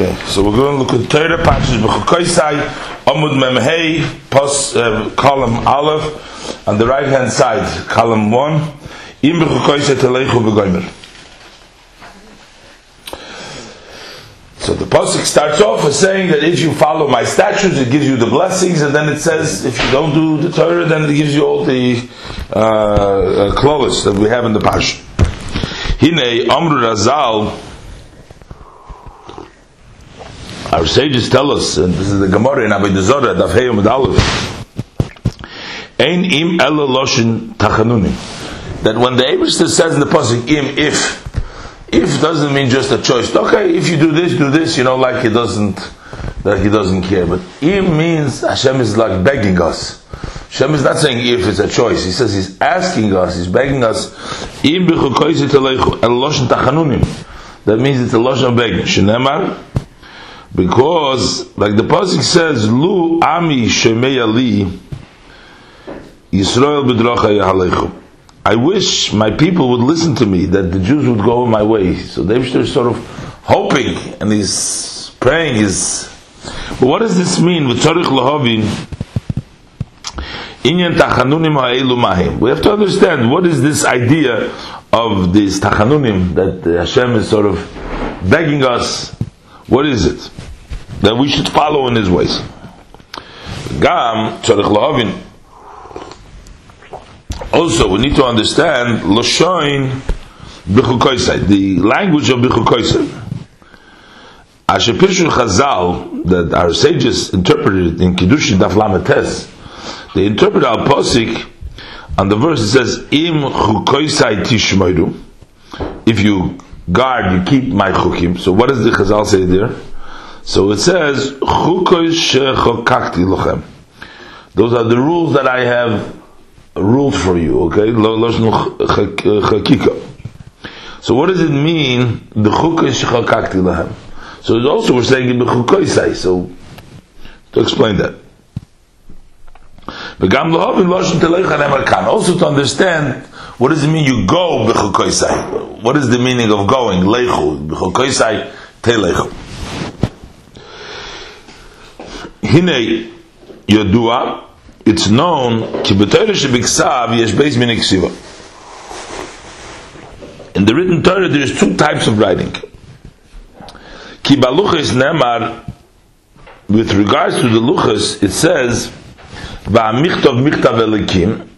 Okay, so we're going to look at Torah, Parshas B'chukoisai, Amud Memhei, pos, uh, column Aleph, on the right hand side, column 1, Im B'chukoisai Telechu B'goymer. So the Pasuk starts off with saying that if you follow my statutes, it gives you the blessings, and then it says if you don't do the Torah, then it gives you all the uh, uh, that we have in the Parsha. Hine Amru Razal, Our sages tell us, and this is the Gemara in Avodah Zarah, Daf Hey Amud Aleph, Ein im elo loshin tachanunim. That when the Abishter says in the pasuk im, if, if doesn't mean just a choice. Okay, if you do this, do this, you know, like he doesn't, that he doesn't care. But im means Hashem is like begging us. Hashem is not saying if it's a choice. He says he's asking us, he's begging us. Im b'chukoyzit alechu el loshin tachanunim. That means it's a loshin begging. Shenemar, because, like the pasuk says, "Lu ami shemei ali Yisrael b'dracha yahalechu." I wish my people would listen to me, that the Jews would go my way. So they're sort of hoping, and he's praying. Is but what does this mean? V'tzorich lahavin inyan tachanunim ha'elu mahim. We have to understand what is this idea of this tachanunim that Hashem is sort of begging us. What is it? That we should follow in his ways. Gam tzarich lahavin. Also, we need to understand Lashoin B'chukoisai, the language of B'chukoisai. Asher Pirshu Chazal, that our sages interpreted in Kiddushin Daf Lametes, they interpret our posik on the verse says, Im chukoisai tishmoiru, if you guard, you keep my chukim. So what does the Chazal say there? So it says, Those are the rules that I have ruled for you, okay? So what does it mean, the chukosh chokakti lechem? So it's also we're saying in the so to explain that. Also to understand what does it mean you go b'chukoisai? What is the meaning of going? Leichu, b'chukoisai, te Hine Yodua, it's known. In the written Torah, there is two types of writing. Nemar, with regards to the luchas, it says,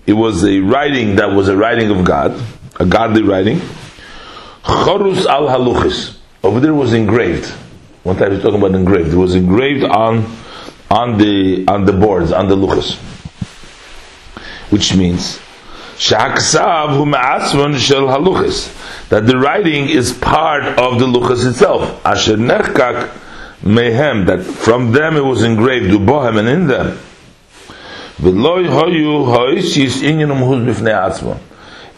it was a writing that was a writing of God, a godly writing. Chorus al haluchis, over there was engraved. One time he's talking about engraved. It was engraved on on the on the boards on the luchas, which means that the writing is part of the luchas itself. Asher nechkak mehem that from them it was engraved bohem and in them.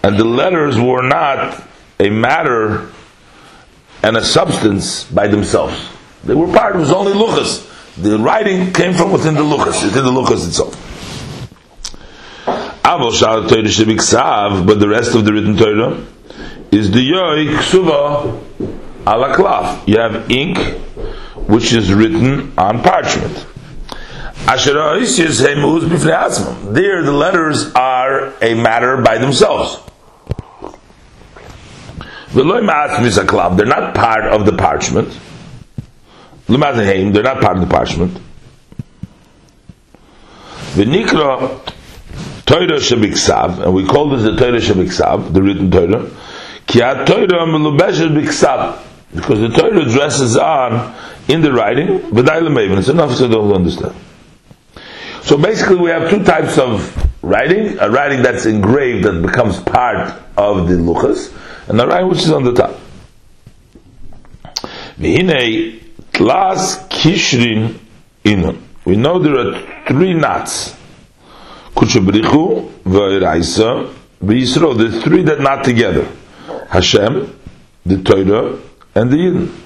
And the letters were not a matter and a substance by themselves. They were part, it was only luchas. The writing came from within the luchas, within the luchas itself. But the rest of the written Torah is the yoy ksuva alaklav. You have ink, which is written on parchment. There, the letters are a matter by themselves. They're not part of the parchment. L'madheim, they're not part of the parchment. V'nikra Torah shebiksav, and we call this the Torah shebiksav, the written Torah, ki ha-Torah melubeshet biksav, because the Torah dresses on in the writing, v'day l'mevin, it's enough so don't understand. So basically we have two types of writing, a writing that's engraved that becomes part of the luchas, and a writing which is on the top. V'hinei Tlas Kishrin Inun. We know there are three knots. Kuchabrichu, Vayraisa, Vayisro. The three that knot together. Hashem, the Torah, and the Yidden.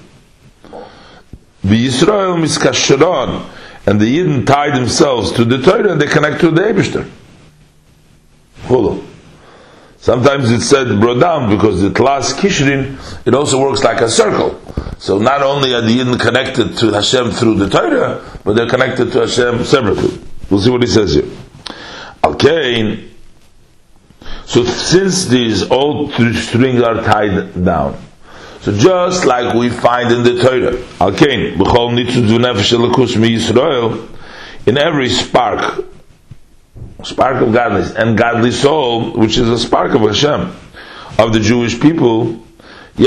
Vayisrael Miskashron. And the Yidden tie themselves to the Torah and they connect to the Ebishter. Hulu. Sometimes it's said down because the Tlas Kishrin, it also works like a circle. So not only are the Yidden connected to Hashem through the Torah, but they're connected to Hashem separately. We'll see what he says here. Okay. So since these old strings are tied down, so just like we find in the Torah, Alkein, b'chol nitzut v'nefesh elikus Yisrael, in every spark, spark of godliness and godly soul, which is a spark of Hashem, of the Jewish people. So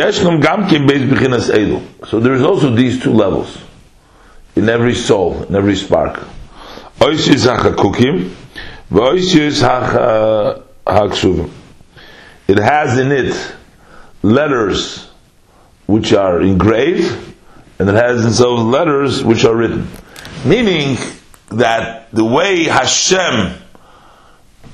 there is also these two levels in every soul, in every spark. It has in it letters which are engraved, and it has in those letters which are written. Meaning that the way Hashem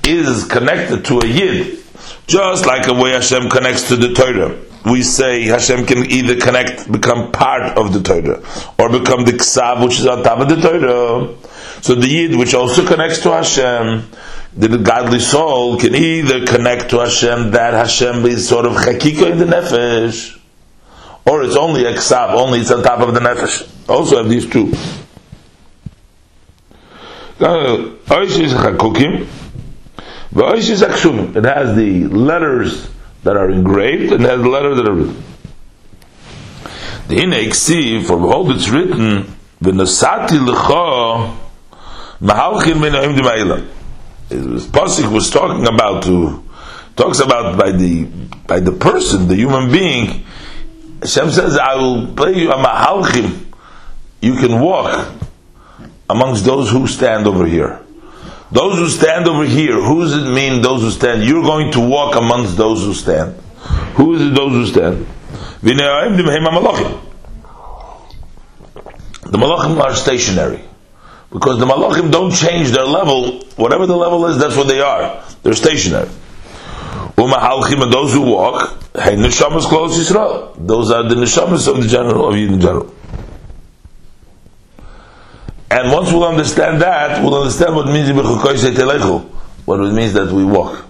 is connected to a Yid, just like the way Hashem connects to the Torah. We say Hashem can either connect, become part of the Torah, or become the Ksav, which is on top of the Torah. So the Yid, which also connects to Hashem, the godly soul can either connect to Hashem, that Hashem is sort of chakika in the nefesh, or it's only a ksav, only it's on top of the nefesh. Also have these two. It has the letters that are engraved and has the letters that are written. The Hine for behold it's written, V'nasati l'cha mahalchin min ha'im Pasik was talking about to, talks about by the, by the person, the human being, Hashem says, I will play you a mahalchim. You can walk amongst those who stand over here. Those who stand over here, who does it mean those who stand? You're going to walk amongst those who stand. Who is it those who stand? The malachim are stationary. Because the malachim don't change their level. Whatever the level is, that's what they are. They're stationary. Umahalchim and those who walk, hey neshamas close Yisrael. Those are the neshamas of the general of in general. And once we'll understand that, we'll understand what means what it means that we walk.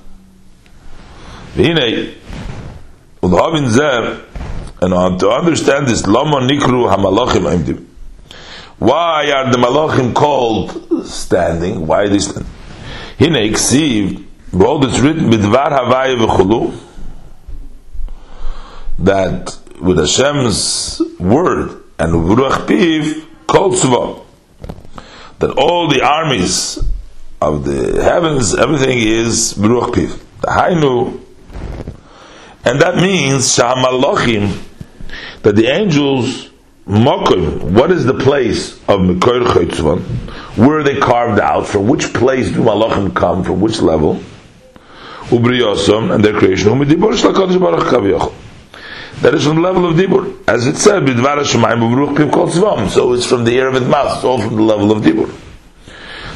and uh, to understand this, lama nikru hamalachim. Why are the malachim called standing? Why are they standing? Hine iksiv all that's written bidvar havaya v'chulu that with Hashem's word and v'ruach piv kol tzva that all the armies of the heavens everything is v'ruach piv. Hainu. And that means shamalachim that the angels mokim what is the place of Mekor Chaytzvan where are they carved out from which place do malachim come from which level? Ubriyosam and their creation That is from the level of dibur, as it said. So it's from the air of his mouth. It's all from the level of dibur.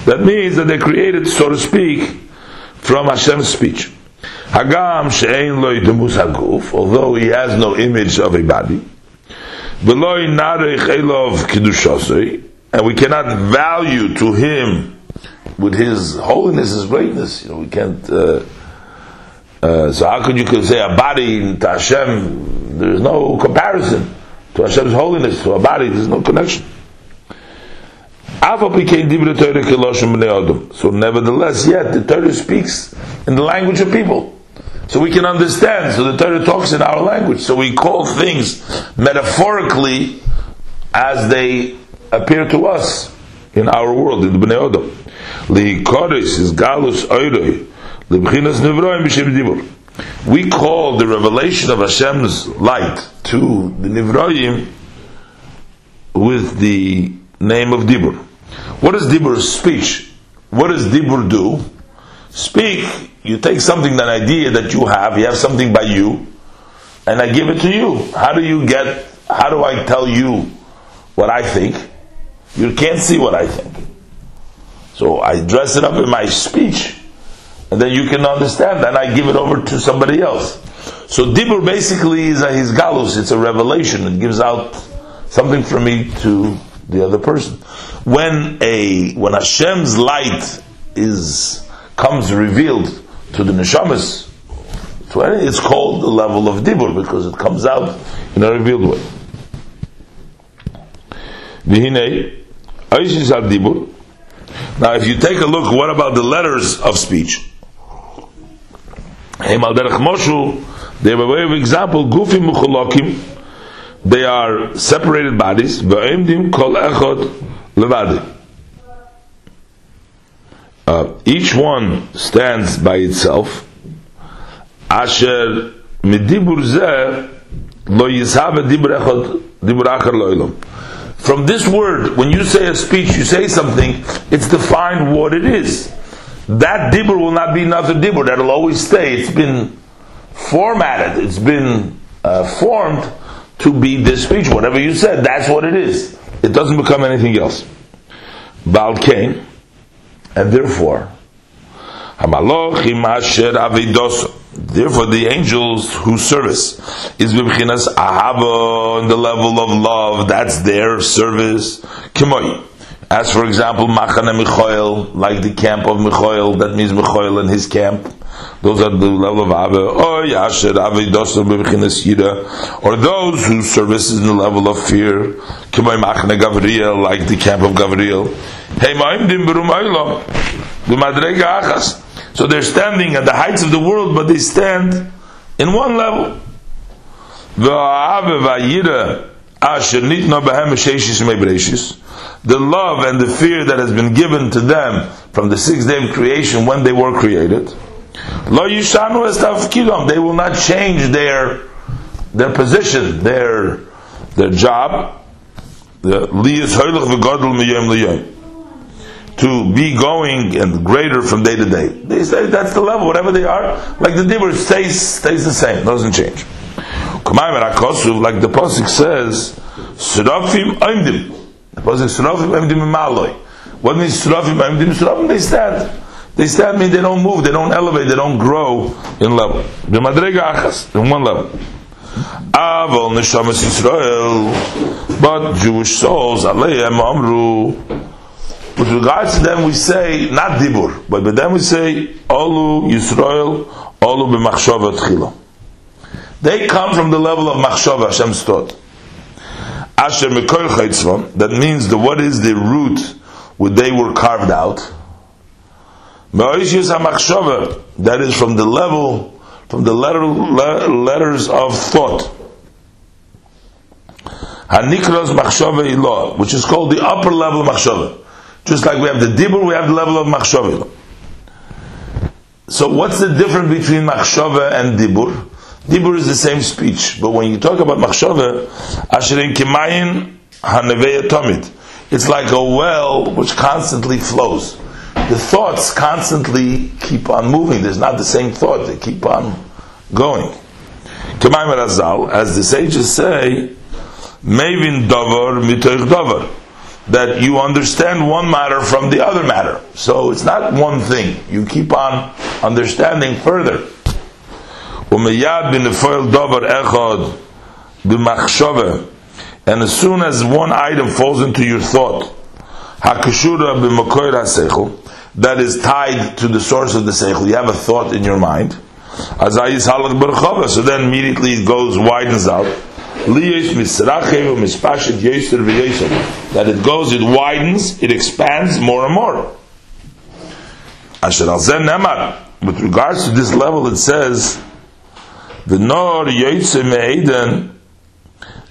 That means that they created, so to speak, from Hashem's speech. Hagam she'ein loy demus haguf, although he has no image of a body. Veloy narech elov and we cannot value to him with his holiness, his greatness. You know, we can't. Uh, uh, so how could you say a body to Hashem? There is no comparison to Hashem's holiness to a body. There is no connection. So nevertheless, yet the Torah speaks in the language of people. So we can understand. So the Torah talks in our language. So we call things metaphorically as they appear to us in our world, in the Bnei Odom. Li is galus oiroi. We call the revelation of Hashem's light to the Nivroim with the name of Dibur. What is Dibur's speech? What does Dibur do? Speak, you take something, an idea that you have, you have something by you, and I give it to you. How do you get, how do I tell you what I think? You can't see what I think. So I dress it up in my speech and then you can understand, and I give it over to somebody else. So dibur basically is a, his galus. It's a revelation. It gives out something from me to the other person. When a when Hashem's light is comes revealed to the neshamas, it's called the level of dibur because it comes out in a revealed way. Now, if you take a look, what about the letters of speech? Hemal Derech Moshu, they a way of example, Gufi Mukholokim, they are separated bodies, V'emdim Kol Echod Levadi. Uh, each one stands by itself. Asher midibur zeh lo yishave dibur echad dibur achar lo'ilam. From this word, when you say a speech, you say something, it's defined what it is. That dibur will not be another dibur, that'll always stay. It's been formatted, it's been uh, formed to be this speech. Whatever you said, that's what it is. It doesn't become anything else. Baal Cain, and therefore, Therefore, the angels whose service is b'bchinas ahava in the level of love, that's their service. As for example, Machane Michoel, like the camp of Michoel, that means Michoel and his camp. Those are the level of Ave. Or Yasher Avidosa b'bchinas Yira. Or those whose service is in the level of fear. Kimoi Machane Gavriel, like the camp of Gavriel. Hey, Ma'imdim B'rumayla. B'madrega Achas. So they're standing at the heights of the world, but they stand in one level. The love and the fear that has been given to them from the sixth day of creation when they were created. They will not change their their position, their their job. To be going and greater from day to day. They say that's the level, whatever they are. Like the dibur stays stays the same, doesn't change. Like the pasuk says, "Surafim aimdim." The pasuk "Surafim aimdim maloi." What means "Surafim aimdim"? Surafim they stand. They stand mean they don't move, they don't elevate, they don't grow in level. The madrega achas in one level. Avol neshamas Yisrael, but Jewish souls aleihem amru. With regards to them, we say not dibur, but with them we say olu Yisrael, olu b'machshava tchila. They come from the level of machshava Hashem's thought. Asher mekor that means the what is the root where they were carved out. Ma'oishis ha that is from the level, from the letter, letters of thought. Hanikras machshava ilah, which is called the upper level of machshava. Just like we have the dibur, we have the level of machshava. So what's the difference between machshava and dibur? Dibur is the same speech, but when you talk about machshava, asherin kimayin haneveya tomit. It's like a well which constantly flows. The thoughts constantly keep on moving. There's not the same thought; they keep on going. Kimayim Razal, as the sages say, Mevin davar mitoich davar that you understand one matter from the other matter. So it's not one thing. You keep on understanding further. And as soon as one item falls into your thought, that is tied to the source of the seichel. You have a thought in your mind. So then immediately it goes, widens out that it goes, it widens, it expands more and more. With regards to this level, it says, the nor me'eden,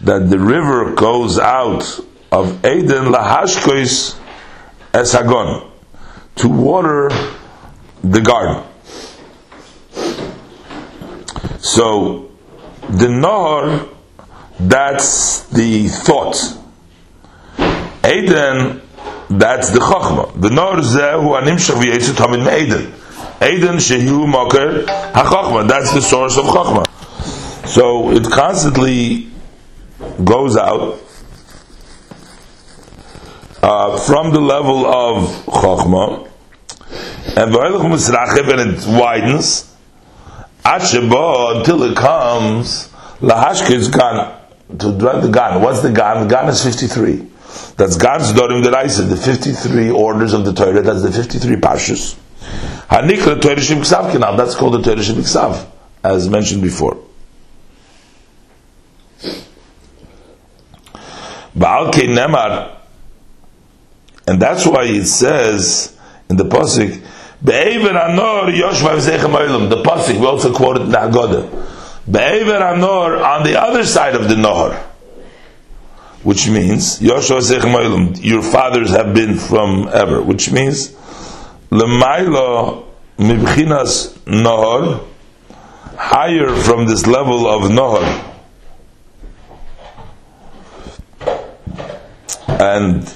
that the river goes out of Eden lahashkois esagon, to water the garden. So, the nor that's the thought. Eden, that's the chokhmah. The nor zehu animshach v'yesut hamid me'eden. Eden shehu moker ha That's the source of chokhmah. So it constantly goes out uh, from the level of chokhmah, and and it widens until it comes lahashkiz gan to the gan. What's the gan? The gan is 53. That's Gan's Dorim Deraisa, the 53 orders of the Torah, that's the 53 Pashas. Hanikra Shem Ksav that's called the Shem Ksav, as mentioned before. Baal Nemar, And that's why it says in the Pasuk, Be'ever Anor Yoshva V'zechem Oilam. The Pasuk, we also quoted in the Haggadah. Be'ever Anor, on the other side of the Nahor. Which means, Yoshua V'zechem Oilam, your fathers have been from ever. Which means, Lemailo Mibchinas Nahor, higher from this level of Nahor. And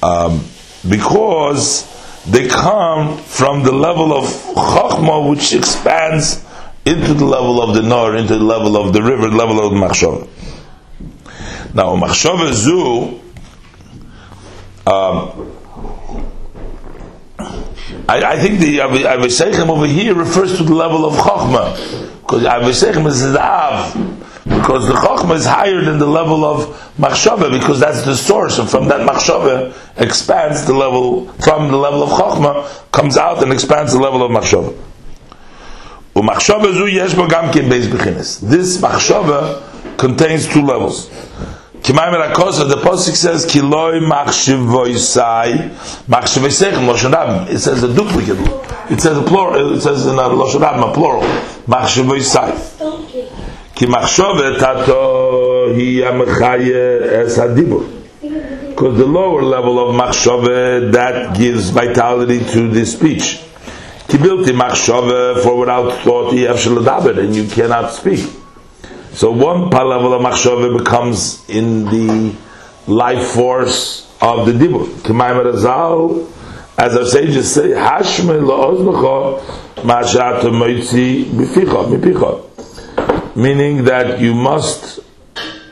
um, because they come from the level of Chachma, which expands into the level of the Nor, into the level of the river, the level of Machshava. Now, Machshava Zu, um, I, I, think the Avishayim over here refers to the level of Chachma, because Avishayim is the Av, because the Chachma is higher than the level of Machshava, because that's the source, and from that Machshava expands the level, from the level of Chachma, comes out and expands the level of Machshava. This Machshava contains two levels. Kimayim Rakosa, the Pasuk says, Kiloi Machshivoisai, Machshivoisechem, Loshanab. It says a duplicate. It says a plural, it says in a Loshanab, a plural. Machshivoisai. כי מחשובת התו היא המחיה es הדיבור. Because the lower level of machshove that gives vitality to the speech. Kibilti machshove for without thought you have shaladaber and you cannot speak. So one level of machshove becomes in the life force of the dibur. Kimayim Razal, as our sages say, hashme la'oznecha ma'ashat moitzi mipicha, mipicha meaning that you must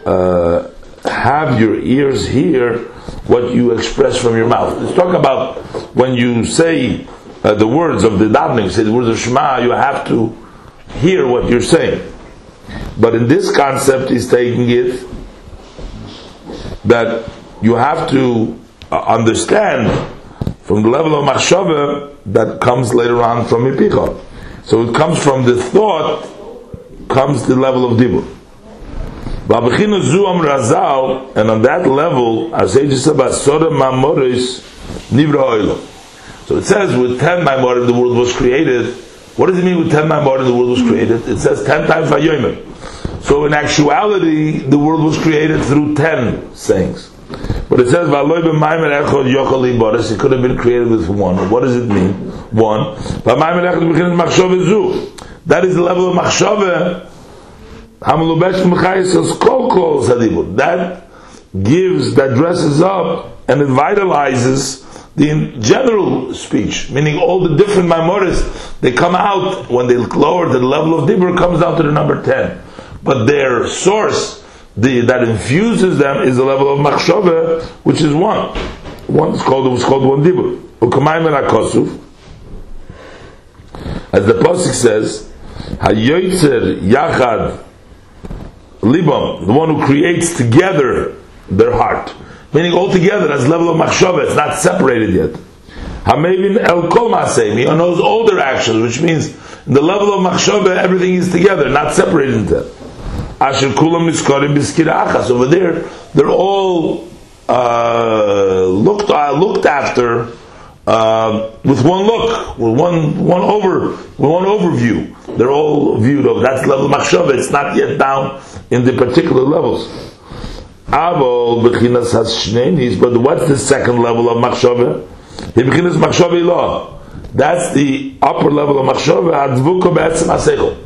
uh, have your ears hear what you express from your mouth. Let's talk about when you say uh, the words of the davening, say the words of Shema, you have to hear what you're saying. But in this concept, he's taking it that you have to uh, understand from the level of machshava that comes later on from ipicha. So it comes from the thought comes the level of dibur. Razal, and on that level, as Mamoris Nivra So it says with ten Maimorim the world was created. What does it mean with ten Maimorim the world was created? It says ten times Vayomer. So in actuality, the world was created through ten sayings. But it says it could have been created with one. What does it mean? One. That is the level of machshava. That gives, that dresses up, and it vitalizes the general speech, meaning all the different memories, they come out when they lower the level of dibur comes down to the number 10. But their source the, that infuses them is the level of machshava, which is one. One is called, was called one dibur. As the Pasuk says, Hayoitzer Yachad Libam, the one who creates together their heart. Meaning all together, that's level of machshava, it's not separated yet. Hamevin El Kol Maseim, he knows all their actions, which means the level of machshava, everything is together, not separated into Asher Kulam Miskarim Biskira Achas. Over there, they're all uh, looked, uh, looked after uh, with one look, with one one over, with one overview. They're all viewed of that's level machshava. It's not yet down in the particular levels. Avol bechinas has but what's the second level of machshava? Bechinas machshava law. That's the upper level of machshava advuka be'etzem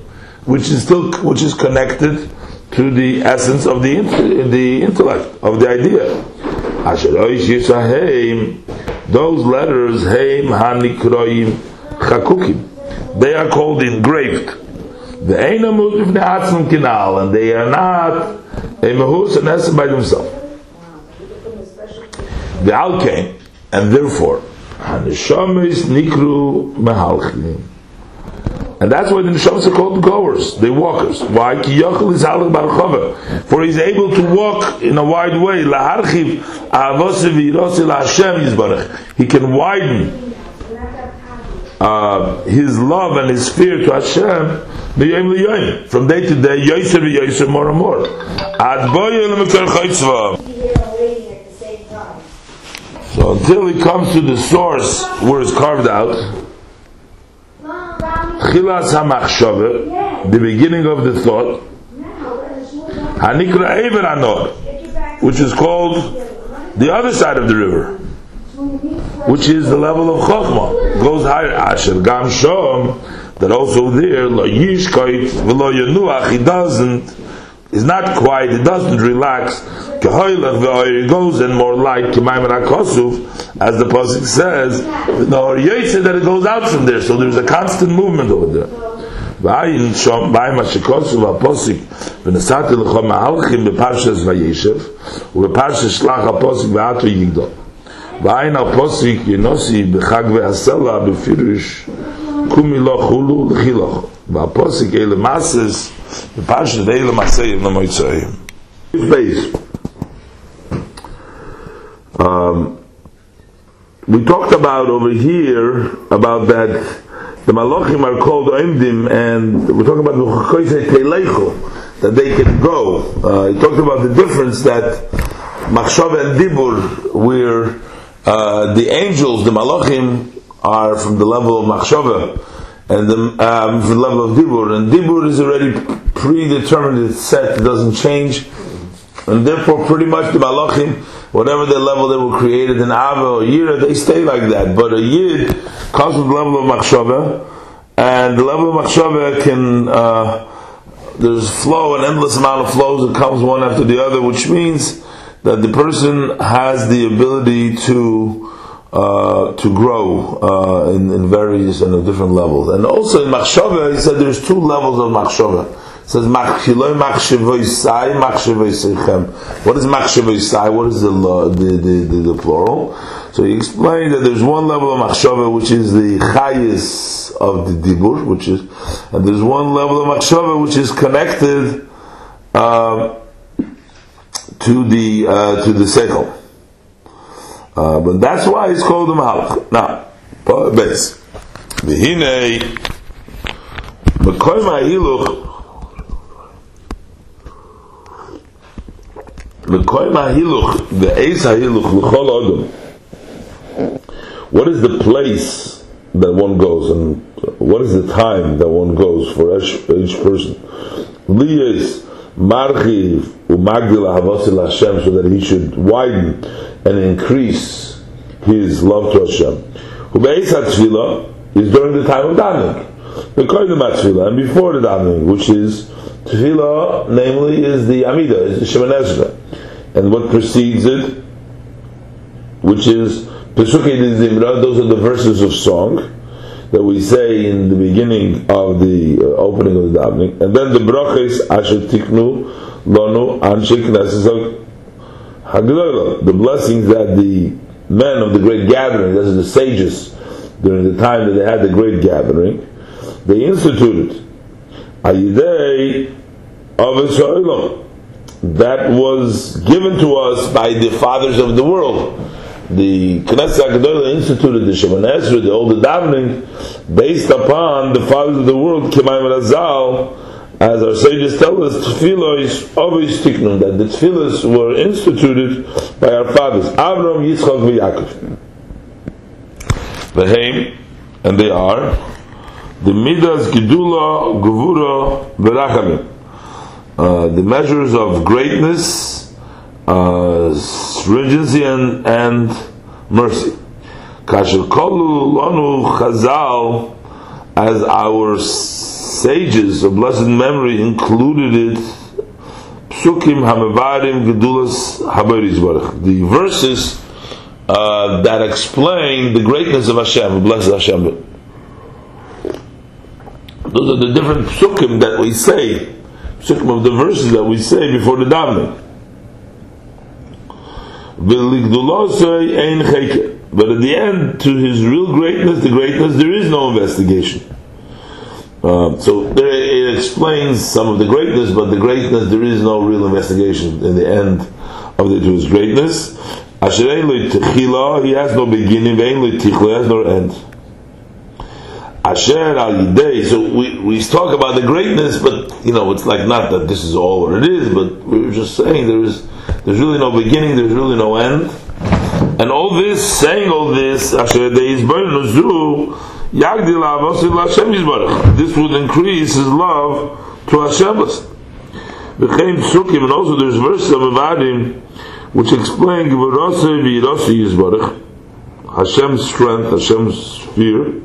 which is still which is connected to the essence of the the intellect of the idea. Those letters, Heim Hanikroim Chakukim, they are called engraved. The Einamut of the Atzman Kinal, and they are not a Mahus and Esem by themselves. The Alkain, and therefore, Hanishamis Nikru Mehalchim. And that's why the neshamas are called goers, the walkers. Why? Ki yochel is halach barchava. For he's able to walk in a wide way. Laharchiv avose v'yirose laHashem yizbarach. He can widen uh, his love and his fear to Hashem from day to day, yoiser v'yoiser more and more. Ad boye l'mekar chaytzva. So So until he comes to the source where it's carved out, Chilas HaMachshava, the beginning of the thought, Hanikra Eber Anor, which is called the other side of the river, which is the level of Chokhmah, goes higher. Asher Gam Shom, that also there, Lo Yishkoit, V'lo Yenuach, he doesn't, is not quiet, he doesn't relax, Kehoylach goes and more like Kimaim HaKosuf, as the Pasuk says, no, Yetzer that it goes out from there, so there's a constant movement over there. ועין שום באים השקוסו והפוסיק ונסעתי לך מהלכים בפרשס וישב ובפרשס שלח הפוסיק ועתו יגדול ועין הפוסיק ינוסי בחג והסלע בפירוש ele ele. Base. Um, we talked about over here about that the malachim are called oimdim, and we're talking about that they can go. Uh, he talked about the difference that machshav and dibur, where uh, the angels, the malachim, are from the level of machshava, and the, um, from the level of dibur, and dibur is already predetermined, it's set, it doesn't change, and therefore pretty much the malachim whatever the level they were created in Ava or Yira, they stay like that. But a Yid comes with the level of Machshava, and the level of Machshava can, uh, there's flow, an endless amount of flows that comes one after the other, which means that the person has the ability to uh, to grow uh, in, in various and different levels. And also in Machshava, he said there's two levels of Machshava He says. What is machshivoisai? What is the, the, the, the, the plural? So he explained that there's one level of machshava which is the chayis of the dibur, which is, and there's one level of machshava which is connected uh, to the uh, to the seichel. Uh, but that's why it's called the mahalach. Now, base. V'hinei, b'koy ma'iluch, What is the place that one goes, and what is the time that one goes for each, each person? Liyas marchiv umagdil havasil Hashem, so that he should widen and increase his love to Hashem. Ubeis hatzvila is during the time of davening. The koydim and before the davening, which is tefillah, namely, is the amida, is the Shemoneh Esrei and what precedes it, which is Pesukei Zimra, those are the verses of song that we say in the beginning of the uh, opening of the davening, and then the brachas Asher Tiknu Lonu Anshe Knesset Hagdola, the blessings that the men of the great gathering, that is the sages, during the time that they had the great gathering, they instituted Ayidei of Israel that was given to us by the fathers of the world. The Knesset HaGadolah instituted the Shemoneh Esrei, the old davening, based upon the fathers of the world, Kimayim Razal, as our sages tell us, tefillah is always tiknun, that the tefillahs were instituted by our fathers, Avram, Yitzchak, and Yaakov. Veheim, and they are, the Midas, Gedula, Gevura, Verachamim. Uh, the measures of greatness, uh, stringency, and, and mercy. Kasher kolu lanu chazal, as our sages of blessed memory included it, psukim hamavarim gedulas haberis The verses uh, that explain the greatness of Hashem, blessed Hashem. Those are the different psukim that we say of the verses that we say before the davening. But at the end, to his real greatness, the greatness, there is no investigation. Uh, so there, it explains some of the greatness, but the greatness, there is no real investigation in the end of the, his greatness. He has no beginning, he has no end. Asher al Yidei. So we, we talk about the greatness, but you know, it's like not that this is all what it is, but we are just saying there is there's really no beginning, there's really no end. And all this, saying all this, Asher Deizboinu Zu, Yagdil Avosil Hashem Yisbarach. This would increase his love to Hashem. V'chein Psukim, and also there's verses of Avadim, which explain Gvorose V'yirose Yisbarach, Hashem's strength, Hashem's fear,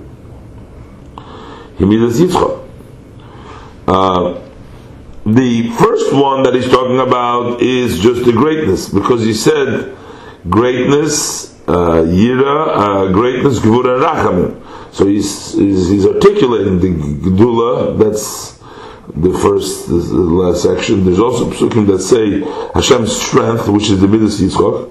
Himidas Yitzchak. Uh, the first one that he's talking about is just the greatness, because he said greatness, uh, yira, uh, greatness, gvura rachamim. So he's, he's, he's, articulating the gedula. That's the first, the last section. There's also psukim that say Hashem's strength, which is the midas yitzchok.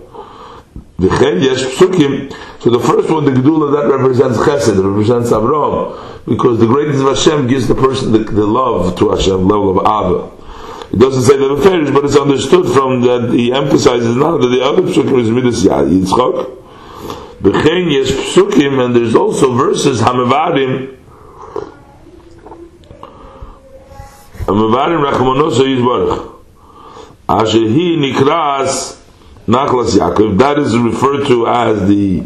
So the first one, the gedula, that represents chesed, represents Avraham, because the greatness of Hashem gives the person the, the love to Hashem, level of Abba. It doesn't say that the Ferish, but it's understood from that he emphasizes now that the other psukim is midas Yitzchak. B'chein yes psukim, and there's also verses hamivadim. Hamivadim rachmonoso yizbarach. Asher he nikras nachlas Yaakov. That is referred to as the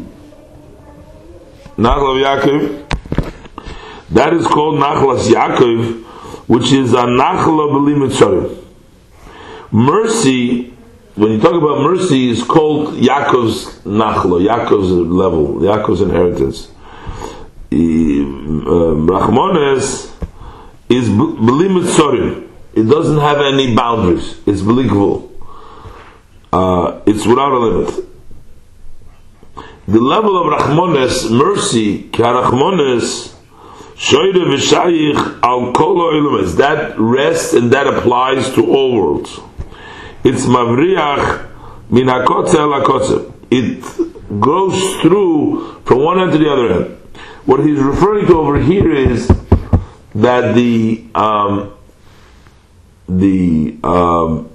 nachlas Yaakov. That is called Nachlas Yaakov which is a nachla b'limitzarim. Mercy, when you talk about mercy, is called Yaakov's nachla, Yaakov's level, Yaakov's inheritance. Um, Rachmones is b'limitzarim. It doesn't have any boundaries. It's believable. Uh, it's without a limit. The level of Rachmones, mercy, Rachmones, Shoyde v'shayich al kol. That rests and that applies to all worlds. It's mavriach min hakotze el hakotze. It goes through from one end to the other end. What he's referring to over here is that the um, the um,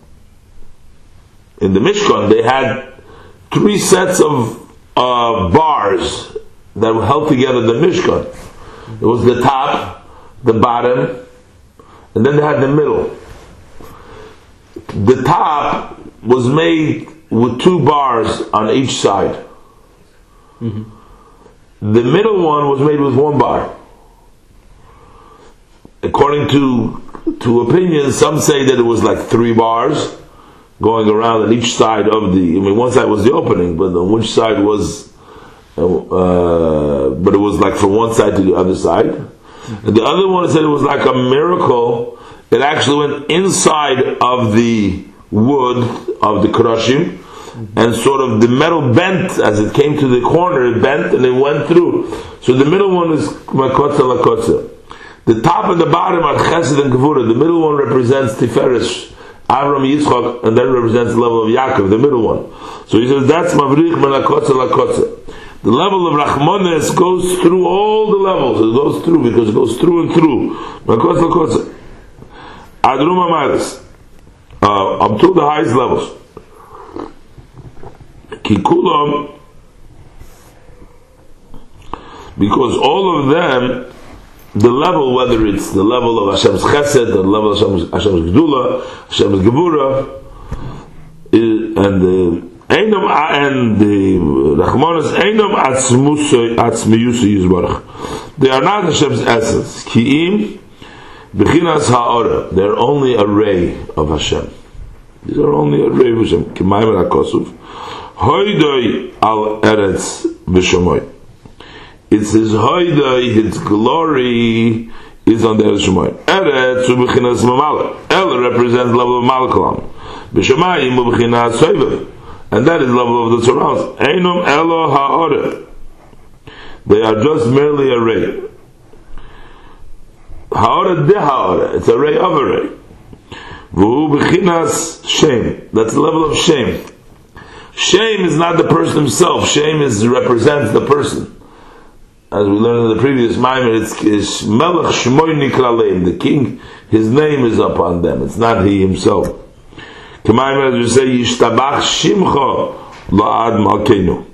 in the Mishkan they had three sets of uh, bars that held together the Mishkan it was the top, the bottom, and then they had the middle. The top was made with two bars on each side. Mm-hmm. The middle one was made with one bar. According to to opinions, some say that it was like three bars going around on each side of the. I mean, one side was the opening, but on which side was uh, but it was like from one side to the other side. And the other one said it was like a miracle. It actually went inside of the wood of the krushim, and sort of the metal bent as it came to the corner. It bent and it went through. So the middle one is makotza lakotza. The top and the bottom are chesed and gevura. The middle one represents tiferes. Avram Yitzchak, and that represents the level of Yaakov, the middle one. So he says that's mavrich melakotza lakotza. The level of Rahmanes goes through all the levels. It goes through because it goes through and through. Adruma Maris. Uh, up to the highest levels. Kikulam. Because all of them, the level, whether it's the level of Hashem's Chesed, the level of Hashem's, Hashem's Gdula, Hashem's Gebura, and the Einam and the Rachmanis Einam Atzmiyusu Yizbarach. They are not Hashem's essence. Ki'im Bechinas Ha'ora. They're only a ray of Hashem. These are only a ray of Hashem. Kimayim HaKosuf. Hoidoi al Eretz V'Shamoy. It's his hoidoi, his glory is on the Eretz Shemoy. Eretz U'Bechinas Mamala. El represents level of Malakalam. B'Shamayim U'Bechinas Soivav and that is level of the surrounds. Einum elo ha'ore. They are just merely a ray. Ha'ore de. It's a ray of a ray. B'chinas shame. That's the level of shame. Shame is not the person himself. Shame is represents the person. As we learned in the previous Maimer, it's, it's Melech Shmoy Nikraleim. The king, his name is upon them. It's not he himself. K'mayim as we say, Yishtabach Shimcha La'ad Malkeinu.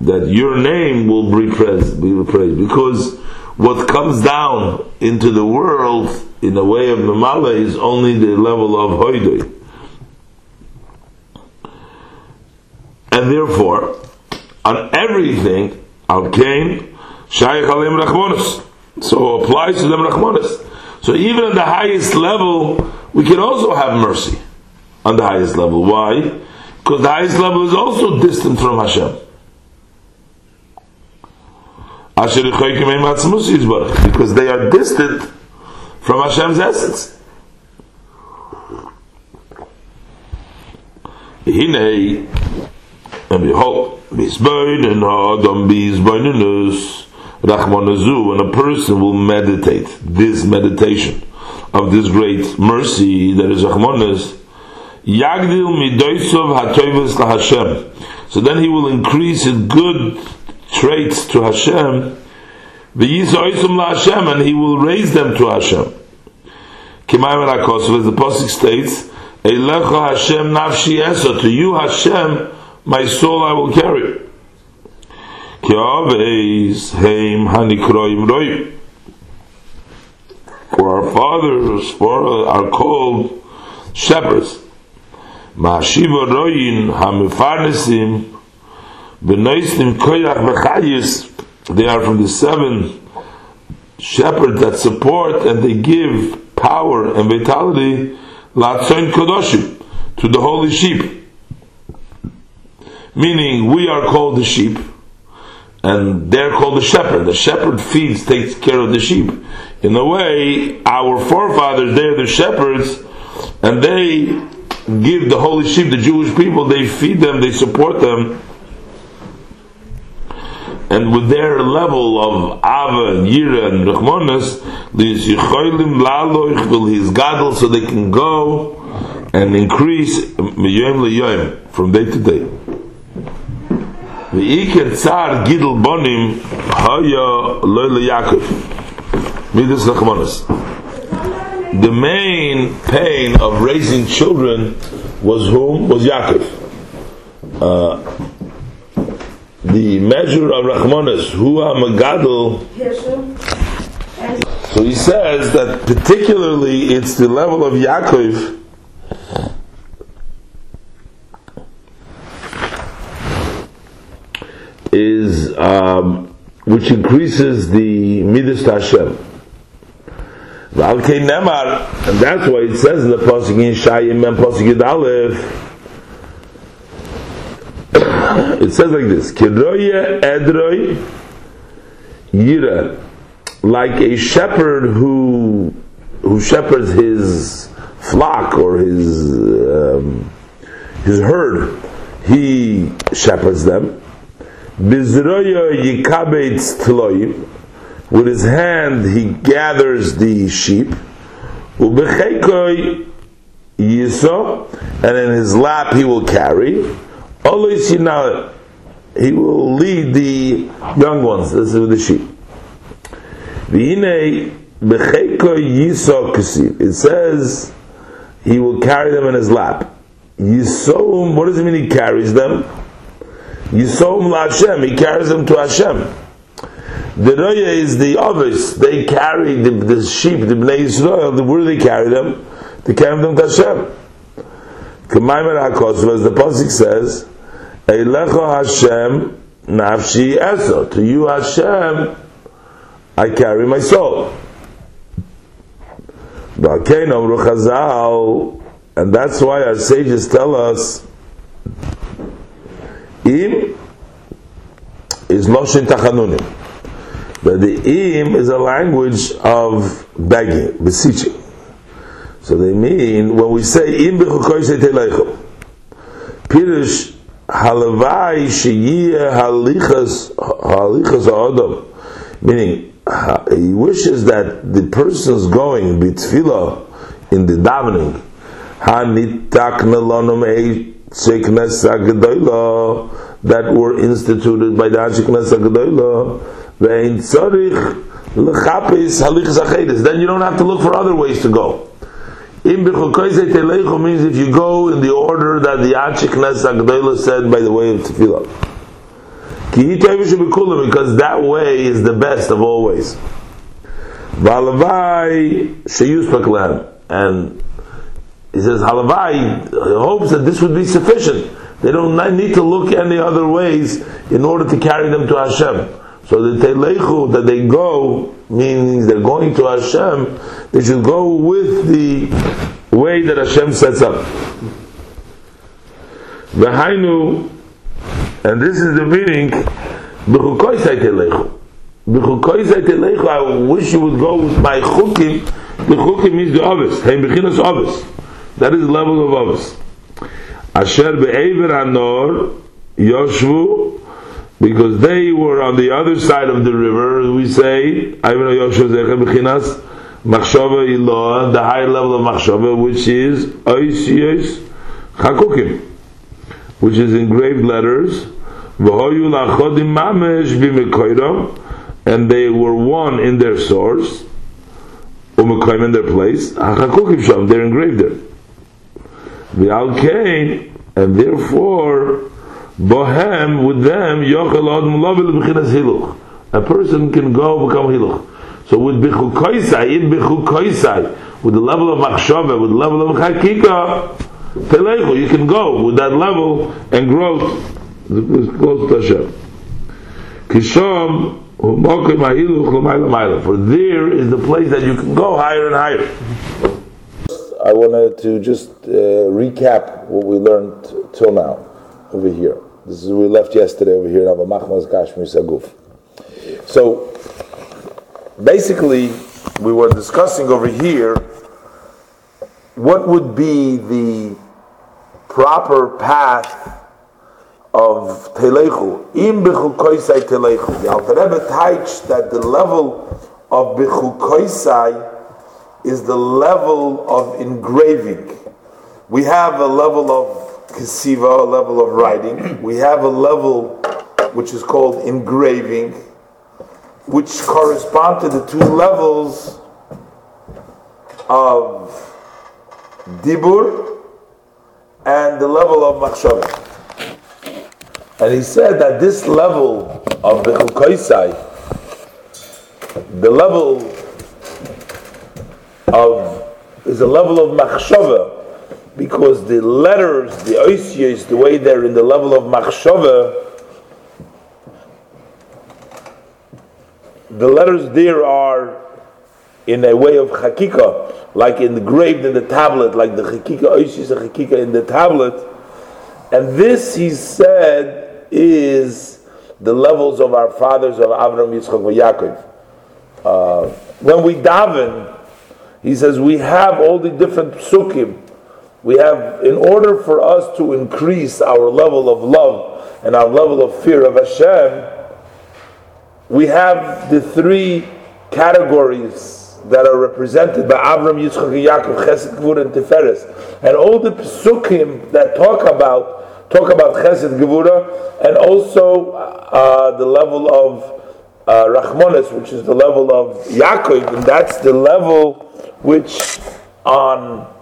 That your name will be praised, be praised. Because what comes down into the world in the way of Mamala is only the level of Hoidoi. And therefore, on everything, al kain shaykh alim rachmanis. So applies to them rachmanis. So even at the highest level, we can also have mercy on the highest level. Why? Because the highest level is also distant from Hashem. Because they are distant from Hashem's essence. Hine, and behold, Bisbain and Adam Bisbainus, Rachmanazu, and a person will meditate this meditation of this great mercy that is Rachmanas, Yagdil midoisov hatoivas Hashem. So then he will increase his good traits to Hashem, Hashem, and he will raise them to Hashem. Kimayim Rakosov, as the Pasuk states, Eilecha Hashem nafshi esa, to you Hashem, my soul I will carry. Ki aveis heim hanikroim roim. For our fathers for are called shepherds. Ma'ashiva royin hamifarnesim b'noisnim koyach b'chayis they are from the seven shepherds that support and they give power and vitality latzoin kodoshim to the holy sheep meaning we are called the sheep and they're called the shepherd. The shepherd feeds, takes care of the sheep. In a way, our forefathers, they're the shepherds, and they give the holy sheep, the Jewish people, they feed them, they support them. And with their level of Ava Yira and Rechmonas, will his gadol so they can go and increase from day to day. V'ikir tsar gidl bonim haya loyle Yaakov. Midas Nachmanis. The main pain of raising children was whom? Was Yaakov. Uh, the measure of Rachmanis, who are Magadol. So he says that particularly it's the level of Yaakov is um, which increases the midas Hashem. And that's why it says in the pasuk in Shayim and pasuk Aleph. It says like this: Kedroye edroy yira, like a shepherd who who shepherds his flock or his um, his herd, he shepherds them. Bizroya yikabetz tloim. With his hand he gathers the sheep. Ubechekoi. And in his lap he will carry. Oloisina. He will lead the young ones. This is the sheep. V'ine bechekoi yiso kasiv. It says he will carry them in his lap. Yisoum, what does it mean he carries them? Yisom Hashem, he carries them to Hashem. The Roya is the others, they carry the, the sheep, the Bnei Yisrael, the, where they carry them? They carry them to Hashem. K'maimer HaKosov, as the Pasik says, Eilecho Hashem nafshi eso. To you Hashem, I carry my soul. And that's why our sages tell us Im is Loshin Tachanunim. But the im is a language of begging, beseeching. So they mean, when we say im b'chukoy teleichel, Pirish הלוואי שיהיה הליכס, הליכס האודום, meaning, he wishes that the person's going with tefillah in the davening, hanitakna lonum eitzik nesa gedoyla, that were instituted by the Hashik nesa gedoyla, ve'in tzorich l'chapis halichas achedis, then you don't have to look for other ways to go. Means if you go in the order that the Hashiknes HaGedoyla said by the way of Tefillah. Because that way is the best of all ways. And he says, Halavai hopes that this would be sufficient. They don't need to look any other ways in order to carry them to Hashem. So the Telechu, that they go, means they're going to Hashem, they should go with the way that Hashem sets up. V'hainu, and this is the meaning, B'chukoisai Telechu. B'chukoisai Telechu, I wish you would go with my chukim, the chukim means the ovis, hey, bechinas ovis. That is the level of ovis. Asher be'ever hanor, Yoshvu, because they were on the other side of the river, we say, Ivan Yoshua Zecha Bechinas, Machshava Iloah, the higher level of Machshava, which is Oisiyos Chakukim, which is engraved letters, V'hoyu Lachodim Mamesh B'Mekoiram, and they were one in their source, Umekoim in their place, HaChakukim Sham, they're engraved there. V'al Kain, and therefore, Bohem, with them, Yochel Adam Lovil B'chinas Hiluch. A person can go become Hiluch. So with Bichu Koisai, in with the level of Machshava, with the level of Chakika, Telechu, you can go with that level and grow close to Hashem. Kishom, for there is the place that you can go higher and higher. I wanted to just uh, recap what we learned till now over here. This is we left yesterday over here in Abba Machmas gashmiyus haguf. So basically, we were discussing over here what would be the proper path of Telechu. Im Bichu Koisai Telechu. The Alter Rebbe that the level of Bichu Koisai is the level of engraving. We have a level of kesiva, a level of writing. We have a level which is called engraving, which correspond to the two levels of dibur and the level of machshava. And he said that this level of bechukoisai, the level of is a level of machshava because the letters, the oisios, the way they're in the level of machshava, the letters there are in a way of hakika, like engraved in the tablet, like the hakika oisios and hakika in the tablet. And this, he said, is the levels of our fathers of Abraham, Yitzchak, and Yaakov. Uh, when we daven, he says we have all the different psukim we have, in order for us to increase our level of love and our level of fear of Hashem, we have the three categories that are represented by Avram, Yitzchak, Yaakov, Chesed, Gevur, and Tiferes. And all the psukim that talk about talk about Chesed, Gevura, and also uh, the level of uh, Rachmanis, which is the level of Yaakov, and that's the level which on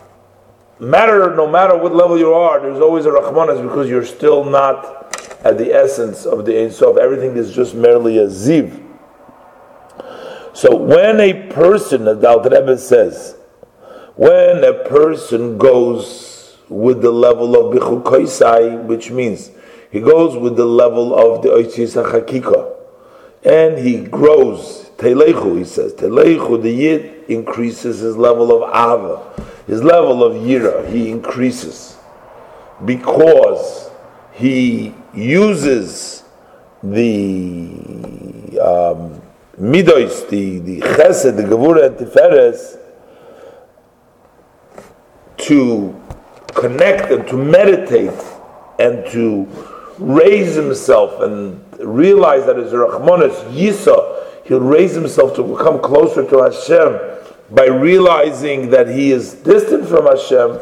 matter, no matter what level you are, there's always a Rahmanas because you're still not at the essence of the Ein Sof. Everything is just merely a Ziv. So when a person, as the Rebbe says, when a person goes with the level of Bichu Koisai, which means he goes with the level of the Oitzis HaChakika, and he grows, Telechu, he says, Telechu, the Yid increases his level of Ava his level of yira he increases because he uses the um, midos, the the chesed, the gevura and tiferes to connect and to meditate and to raise himself and realize that as Rahmanas Yisa, he'll raise himself to become closer to Hashem by realizing that he is distant from Hashem,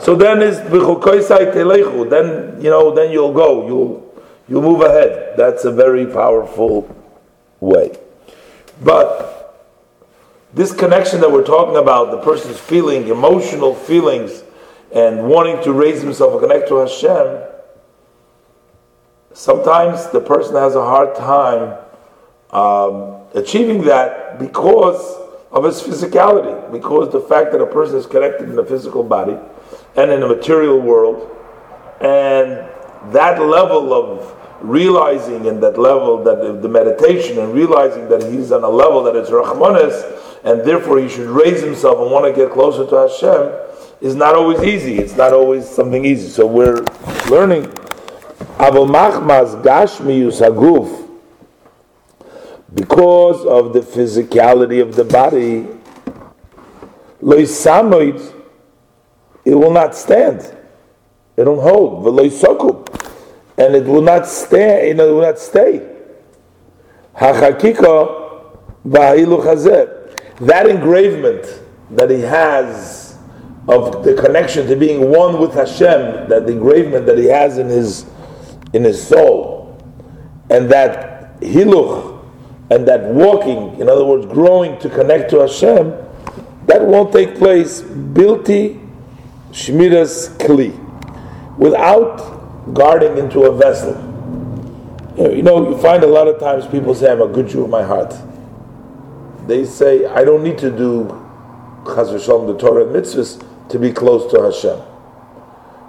so then is then you know then you'll go you'll you'll move ahead. That's a very powerful way. But this connection that we're talking about, the person's feeling, emotional feelings, and wanting to raise himself and connect to Hashem, sometimes the person has a hard time um, achieving that because of his physicality, because the fact that a person is connected in the physical body and in the material world, and that level of realizing and that level that the meditation and realizing that he's on a level that is Rahmanis and therefore he should raise himself and want to get closer to Hashem is not always easy. It's not always something easy. So we're learning. Aval machmas gashmiyus haguf. Because of the physicality of the body, loisamoid, it will not stand. It will hold. And it will not stay, it will not stay. Chazeh that engravement that he has of the connection to being one with Hashem, that engravement that he has in his in his soul, and that hiluch and that walking, in other words, growing to connect to Hashem, that won't take place bilti shmiras kli, without guarding into a vessel. You know, you find a lot of times people say, "I'm a good Jew of my heart." they say, I don't need to do v'shalom, the Torah and mitzvahs, to be close to Hashem.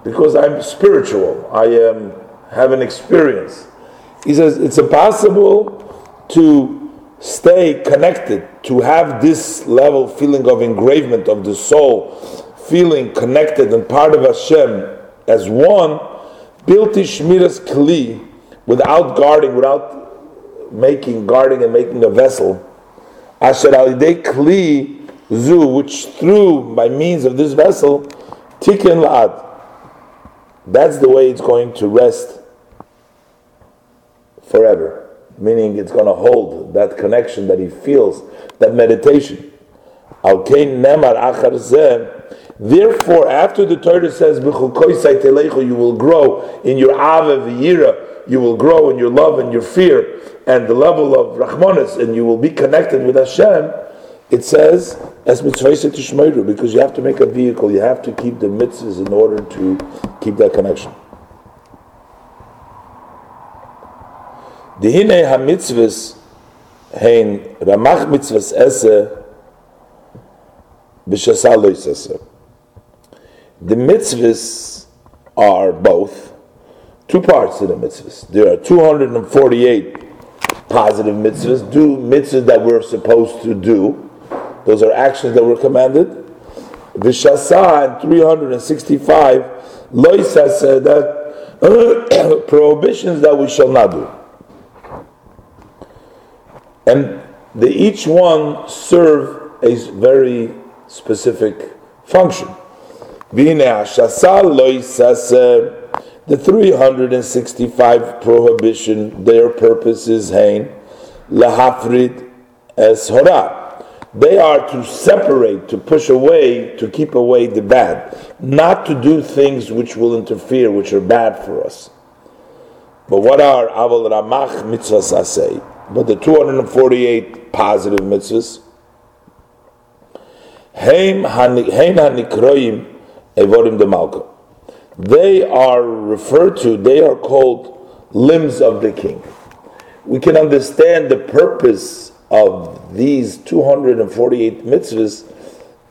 Because I'm spiritual. I am, have an experience. He says, it's impossible to stay connected, to have this level feeling of engravement of the soul, feeling connected and part of Hashem as one, built shmiras kli, without guarding, without making, guarding and making a vessel, Asher alidei kli zu, which through by means of this vessel, tikkun la'ad. That's the way it's going to rest forever. Meaning it's going to hold that connection that he feels, that meditation. Therefore, after the Torah says, you will grow in your ava v'yira, you will grow in your love and your fear, and the level of Rahmanis, and you will be connected with Hashem, it says, as mitzvah because you have to make a vehicle, you have to keep the mitzvahs in order to keep that connection. Dihine ha-mitzvahs hein ramach mitzvahs esse b'shasal The mitzvahs are both two parts of the mitzvahs. There are 248 positive mitzvahs, do mitzvahs that we're supposed to do. Those are actions that were commanded. Vishasa and 365 loisa said that prohibitions that we shall not do. And they each one serve a very specific function. The 365 prohibition, their purpose is hein, lahafrid hora. They are to separate, to push away, to keep away the bad, not to do things which will interfere, which are bad for us. But what are aval ramach mitzvahs asay? But the 248 positive mitzvahs, hein hanikroim evorim de malka they are referred to, they are called limbs of the king. We can understand the purpose of these 248 mitzvahs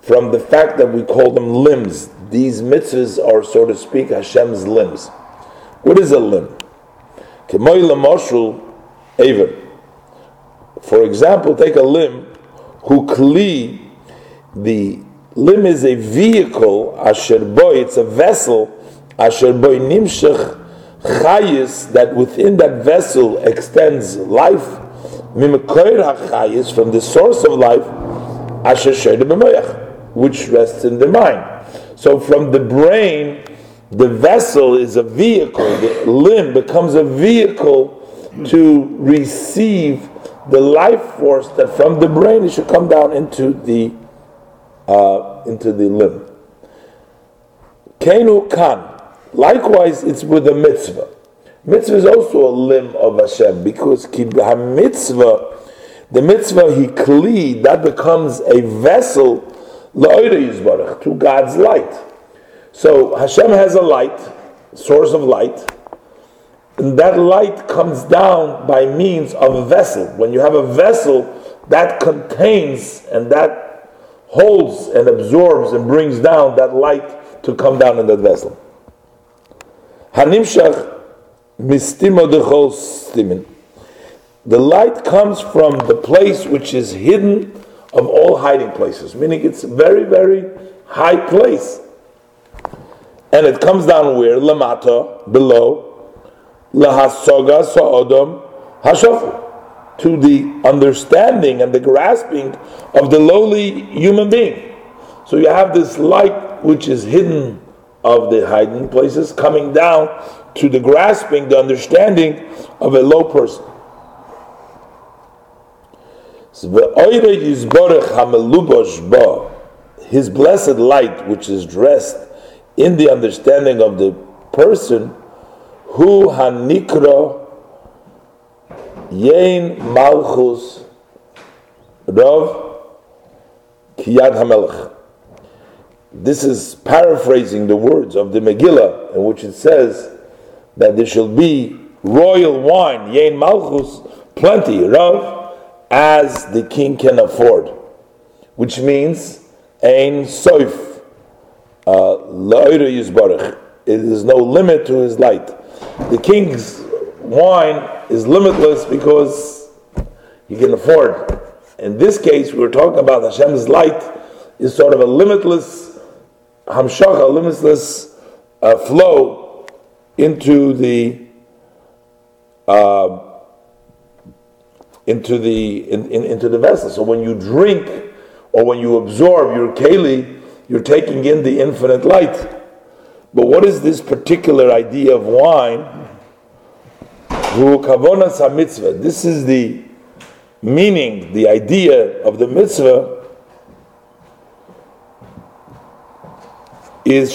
from the fact that we call them limbs. These mitzvahs are, so to speak, Hashem's limbs. What is a limb? For example, take a limb who kli, the limb is a vehicle, asher boy, it's a vessel asher boy nimshach chayis, that within that vessel extends life, mimekoir hachayis, from the source of life, asher b'moyach, which rests in the mind. So from the brain, the vessel is a vehicle, the limb becomes a vehicle to receive the life force that from the brain it should come down into the uh, into the limb. Kenu kan, Likewise, it's with the mitzvah. Mitzvah is also a limb of Hashem because mitzvah, the mitzvah he kli, that becomes a vessel to God's light. So Hashem has a light, source of light, that light comes down by means of a vessel. When you have a vessel that contains and that holds and absorbs and brings down that light to come down in that vessel. Hanimshach. The light comes from the place which is hidden of all hiding places, meaning it's very, very high place. And it comes down where? Lamata, below, lahasoga sa'odom hashofu, to the understanding and the grasping of the lowly human being. So you have this light which is hidden of the hiding places coming down to the grasping, the understanding of a low person. His blessed light, which is dressed in the understanding of the person, who hanikra yein malchus rav kiyad hamelech. This is paraphrasing the words of the Megillah, in which it says that there shall be royal wine, yein malchus, plenty, rav, as the king can afford, which means ein soif uh, yizbarach. It is no limit to his light. The king's wine is limitless because he can afford. In this case, we were talking about Hashem's light is sort of a limitless hamshacha, limitless uh, flow into the uh, into the in, in, into the vessel. So when you drink or when you absorb your keli, you're taking in the infinite light. But what is this particular idea of wine? This is the meaning, the idea of the mitzvah is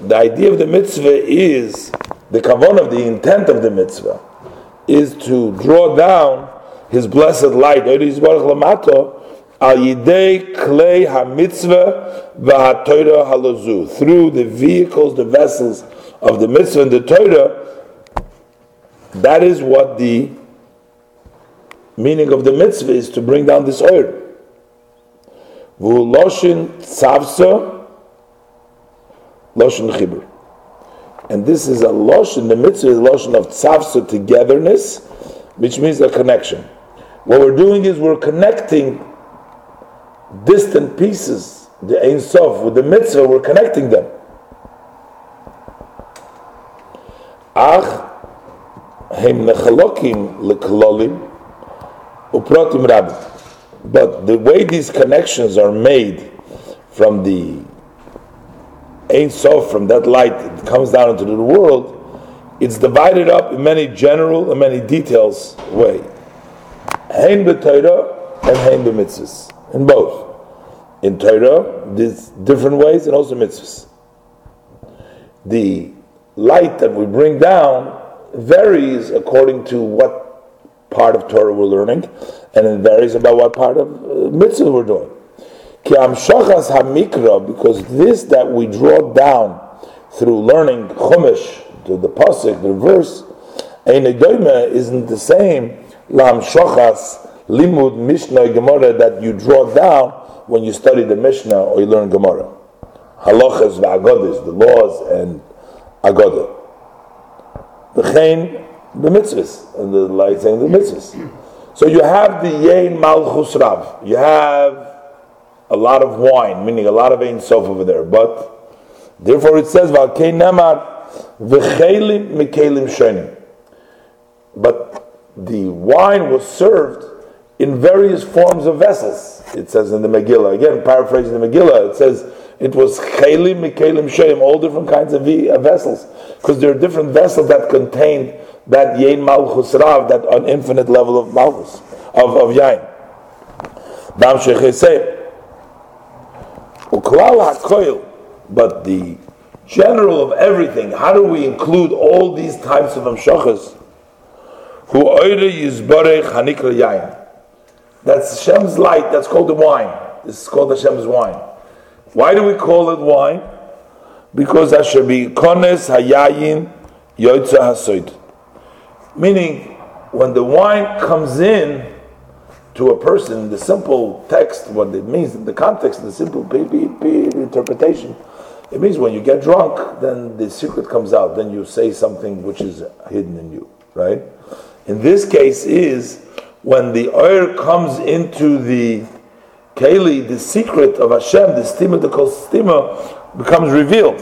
the idea of the mitzvah is the kavan of the intent of the mitzvah is to draw down his blessed light al yidei klei ha-mitzvah v'ha-torah halazu through the vehicles, the vessels of the mitzvah and the Torah that is what the meaning of the mitzvah is to bring down this oil. V'hu tzavsa loshin chibur. And this is a loshin, the mitzvah is lotion of tzavsa, togetherness, which means a connection. What we're doing is we're connecting distant pieces, the Ein Sof, with the mitzvah, we're connecting them. Ach, hem nechalokim leklolim, uprotim rabbi. But the way these connections are made from the Ein Sof, from that light that comes down into the world, it's divided up in many general and many details way. Hein b'Torah and hein b'mitzvahs. In both. In Torah, there's different ways and also mitzvahs. The light that we bring down varies according to what part of Torah we're learning, and it varies about what part of uh, mitzvah we're doing. because this that we draw down through learning chumash, to the pasuk, the verse, isn't the same lam shochas limud mishnah gemara that you draw down when you study the mishnah or you learn gemara. Halachas v'agodas, the laws and agodah. The chain, the mitzvahs, and the light saying the mitzvahs. So you have the yain malchus rav. You have a lot of wine, meaning a lot of Ein Sof over there. But therefore it says, Valkei Nemar v'chelim mikelim shenim. But the wine was served in various forms of vessels. It says in the Megillah, again paraphrasing the Megillah, it says it was chelim mikelim shenim, all different kinds of vessels, because there are different vessels that contain that yain malchus rav, that an infinite level of malchus of of yain. Dam say but the general of everything, how do we include all these types of amshachas? Who yain. That's Hashem's light, that's called the wine. This is called Hashem's wine. Why do we call it wine? Because Hashem be kones hayayin yoitza hasoid. Meaning, when the wine comes in, to a person, the simple text, what it means in the context, the simple interpretation, It means when you get drunk, then the secret comes out. Then you say something which is hidden in you, right? In this case, is when the oil comes into the keli, the secret of Hashem, the stima, the kol stima, becomes revealed.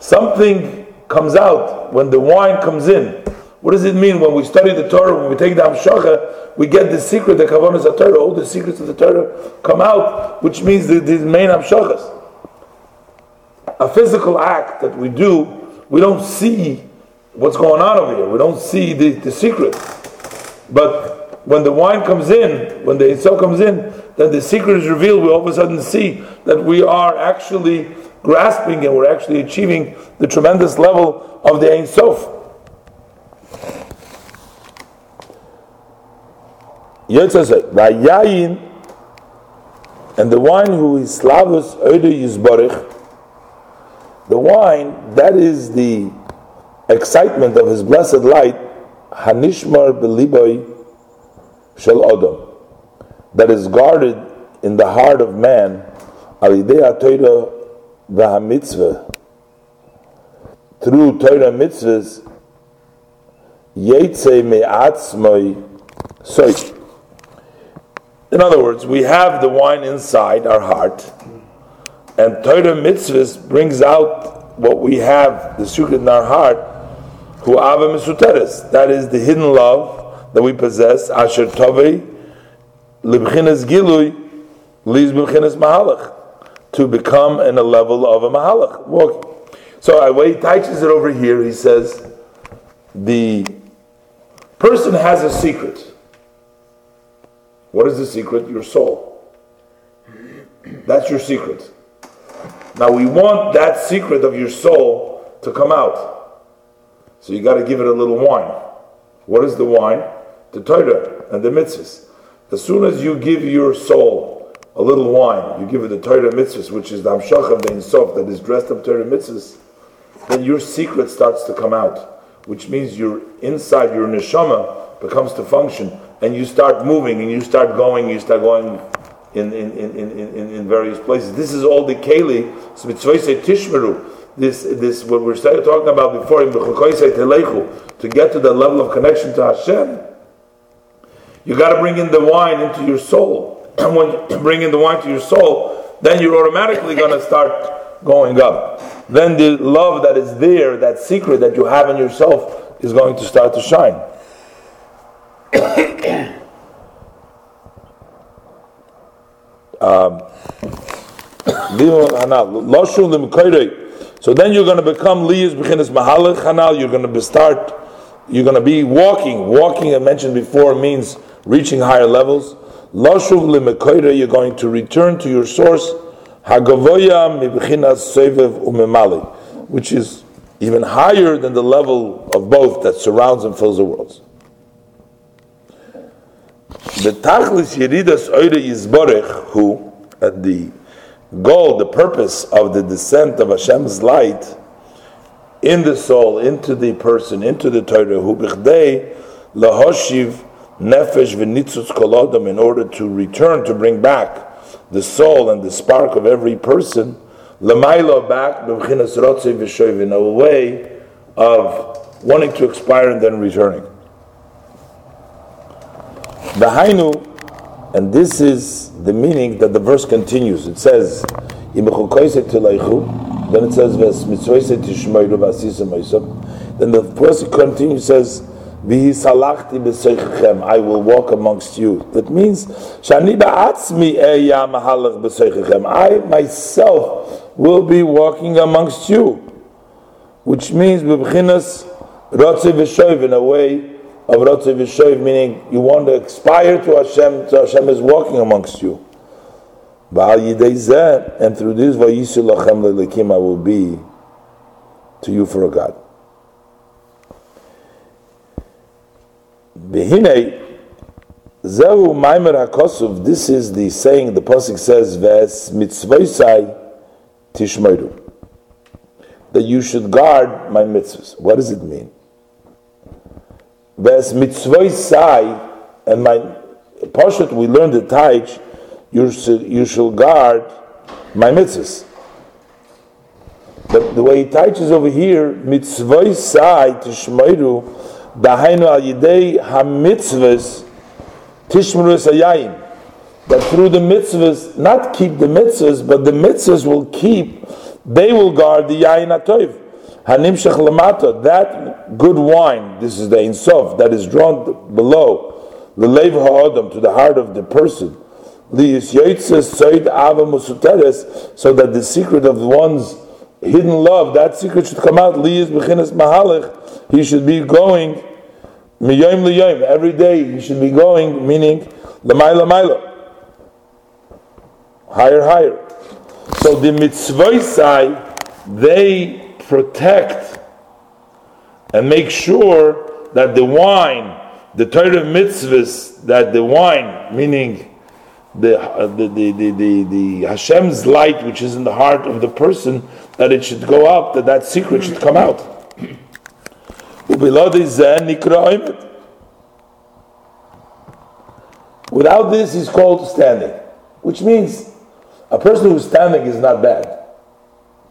Something comes out when the wine comes in. What does it mean when we study the Torah, when we take the Hamshacha, we get the secret, the Kavanas Torah, all the secrets of the Torah come out, which means the, the main Hamshachas a physical act that we do, we don't see what's going on over here. We don't see the, the secret. But when the wine comes in, when the Eitzah comes in, then the secret is revealed. We all of a sudden see that we are actually grasping and we're actually achieving the tremendous level of the Ein Sof. And the wine who is Slavus Oide Yisborich, the wine, that is the excitement of his blessed light, Hanishmar Beliboy Shel Odom, that is guarded in the heart of man, Alidea Torah V'Hamitzvah, through Torah mitzvahs. In other words, we have the wine inside our heart, and Torah mitzvahs brings out what we have, the secret in our heart, who misuteres. That is the hidden love that we possess. Asher tovei libchinas gilui liz b'chinas mahalach to become in a level of a mahalach. Walking. So when he teaches it over here, he says the person has a secret. What is the secret? Your soul. That's your secret. Now we want that secret of your soul to come out. So you got to give it a little wine. What is the wine? The Torah and the mitzvahs. As soon as you give your soul a little wine, you give it the Torah mitzvahs, which is the Amshach of the Ein Sof that is dressed up Torah mitzvahs, then your secret starts to come out, which means your inside, your neshama becomes to function, and you start moving, and you start going, you start going in, in, in, in, in various places. This is all the keli. Tishmeru. This this what we're talking about before in to get to the level of connection to Hashem. You got to bring in the wine into your soul. And when you bring in the wine to your soul, then you're automatically going to start going up. Then the love that is there, that secret that you have in yourself, is going to start to shine. Um, so then you're going to become liyas b'chinas mahalach hanal. You're going to start. You're going to be walking. Walking, I mentioned before, means reaching higher levels. Lashuv limekayre. You're going to return to your source. Hagavoya mibchinas sevev umemali, which is even higher than the level of both that surrounds and fills the worlds. The tachlis yeridas oire yizborech, who at the goal, the purpose of the descent of Hashem's light in the soul, into the person, into the Torah, who bichdei lahoshiv nefesh v'nitzutz kolodam, in order to return, to bring back the soul and the spark of every person, lamailo back b'chinas rotze v'shoiv, in a way of wanting to expire and then returning. The and this is the meaning that the verse continues. It says, then it says, then the verse continues, says, I will walk amongst you. That means, I myself will be walking amongst you. Which means, in a way, of meaning you want to aspire to Hashem, so Hashem is walking amongst you. And through this, I will be to you for a God. Behine, Zehu Maimer HaKosov, this is the saying, the Pasuk says, Ves mitzvoisai tishmoiru. That you should guard my mitzvahs. What does it mean? Ves mitzvah sai, and my Pashat, we learned the Taich, you should, you shall guard my mitzvahs. But the way he teaches over here, mitzvah sai tishmeiru, dahainu al yidei ha-mitzvahs tishmeru sayayin. That through the mitzvahs, not keep the mitzvahs, but the mitzvahs will keep, they will guard the yayin atoiv. Hanimshach lamata, that good wine, this is the Ein Sof, that is drawn below, the lev ha'adam, to the heart of the person, so that the secret of one's hidden love, that secret should come out. He should be going miyayim liyayim every day. He should be going, meaning lamaila maila, higher, higher. So the mitzvah side, they protect and make sure that the wine, the Torah mitzvahs, that the wine, meaning the, uh, the, the, the, the, the Hashem's light, which is in the heart of the person, that it should go up, that that secret should come out. Without this, he's called standing, which means a person who's standing is not bad,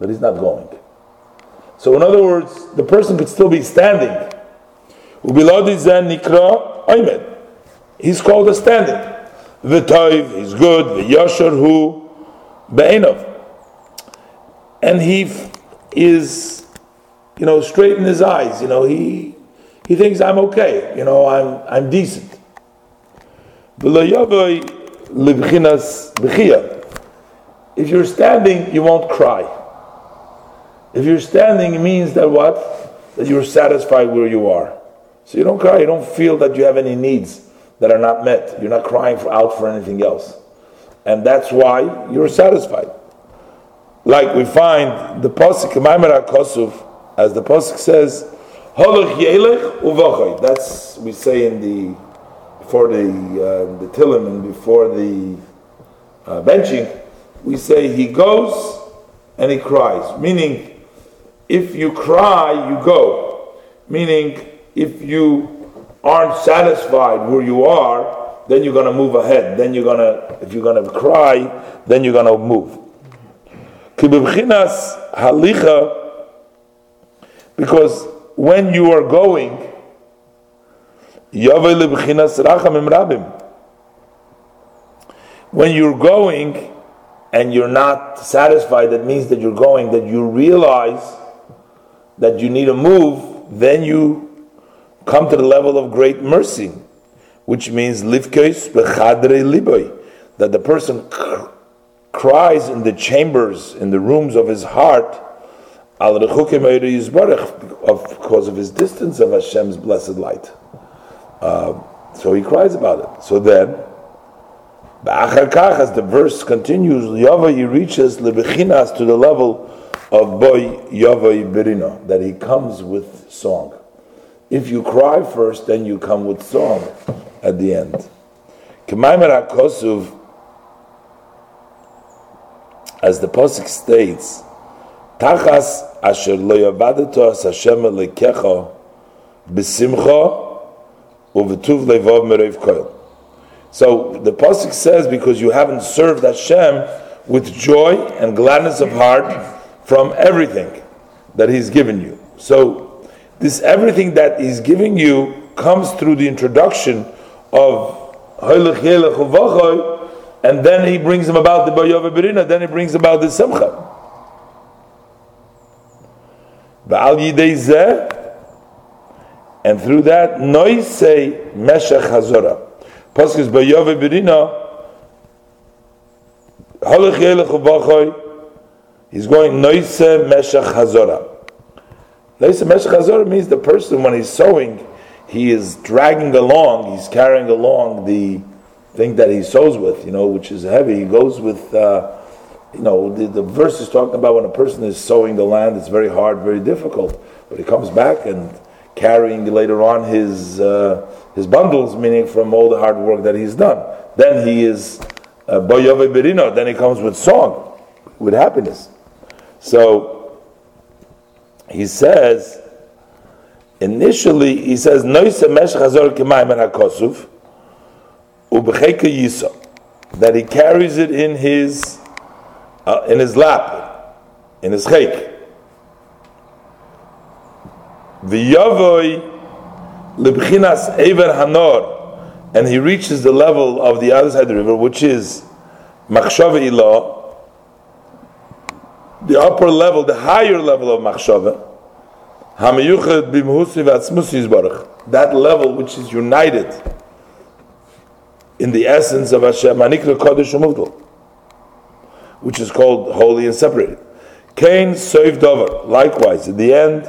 but he's not going. So, in other words, the person could still be standing. He's called a standing. V'toiv, he's good, v'yosher hu, be'enov. And he is, you know, straight in his eyes, you know, he, he thinks I'm okay, you know, I'm, I'm decent. If you're standing, you won't cry. If you're standing, it means that what? That you're satisfied where you are. So you don't cry, you don't feel that you have any needs that are not met. You're not crying for, out for anything else. And that's why you're satisfied. Like we find the Pasuk, Maimara Kosuf, as the Pasuk says, That's, we say in the, before the, uh, the Tilim and before the uh, benching, we say he goes and he cries. Meaning, if you cry, you go. Meaning, if you aren't satisfied where you are, then you're going to move ahead. Then you're going to, if you're going to cry, then you're going to move. Kibibchinas halicha, because when you are going, when you're going and you're not satisfied, that means that you're going, that you realize that you need to move, then you come to the level of great mercy, which means livkes bechadre liboy, that the person cries in the chambers, in the rooms of his heart, al because of his distance of Hashem's blessed light. Uh, so he cries about it. So then, as the verse continues, Yava he reaches lebechinas to the level of boy Yava Birino, that he comes with song. If you cry first, then you come with song at the end. As the Pasuk states, Tachas asher lo yavadeto as Hashem lekecha b'simcha uvetuv levov merev koil. So the Pasuk says, because you haven't served Hashem with joy and gladness of heart from everything that He's given you. So this everything that he's giving you comes through the introduction of and then he brings him about the Bayova Berina, then he brings about the Simcha. And through that, noise Meshach Hazora. Paskis Bayova Berina, He's going noise Meshach Hazora. Leisa Meshach means the person when he's sewing, he is dragging along, he's carrying along the thing that he sews with, you know, which is heavy. He goes with, uh, you know, the, the verse is talking about when a person is sowing the land, it's very hard, very difficult. But he comes back and carrying later on his uh, his bundles, meaning from all the hard work that he's done. Then he is uh, boyove berino. Then he comes with song, with happiness. So he says, initially, he says, hakosuf, ubecheka yisa, that he carries it in his, uh, in his lap, in his chek. V'yavoi libchinas ever hanor, and he reaches the level of the other side of the river, which is machshava ilah, the upper level, the higher level of machshava, that level which is united in the essence of Hashem, manikra kodesh which is called holy and separated. Kain soif dover. Likewise, at the end,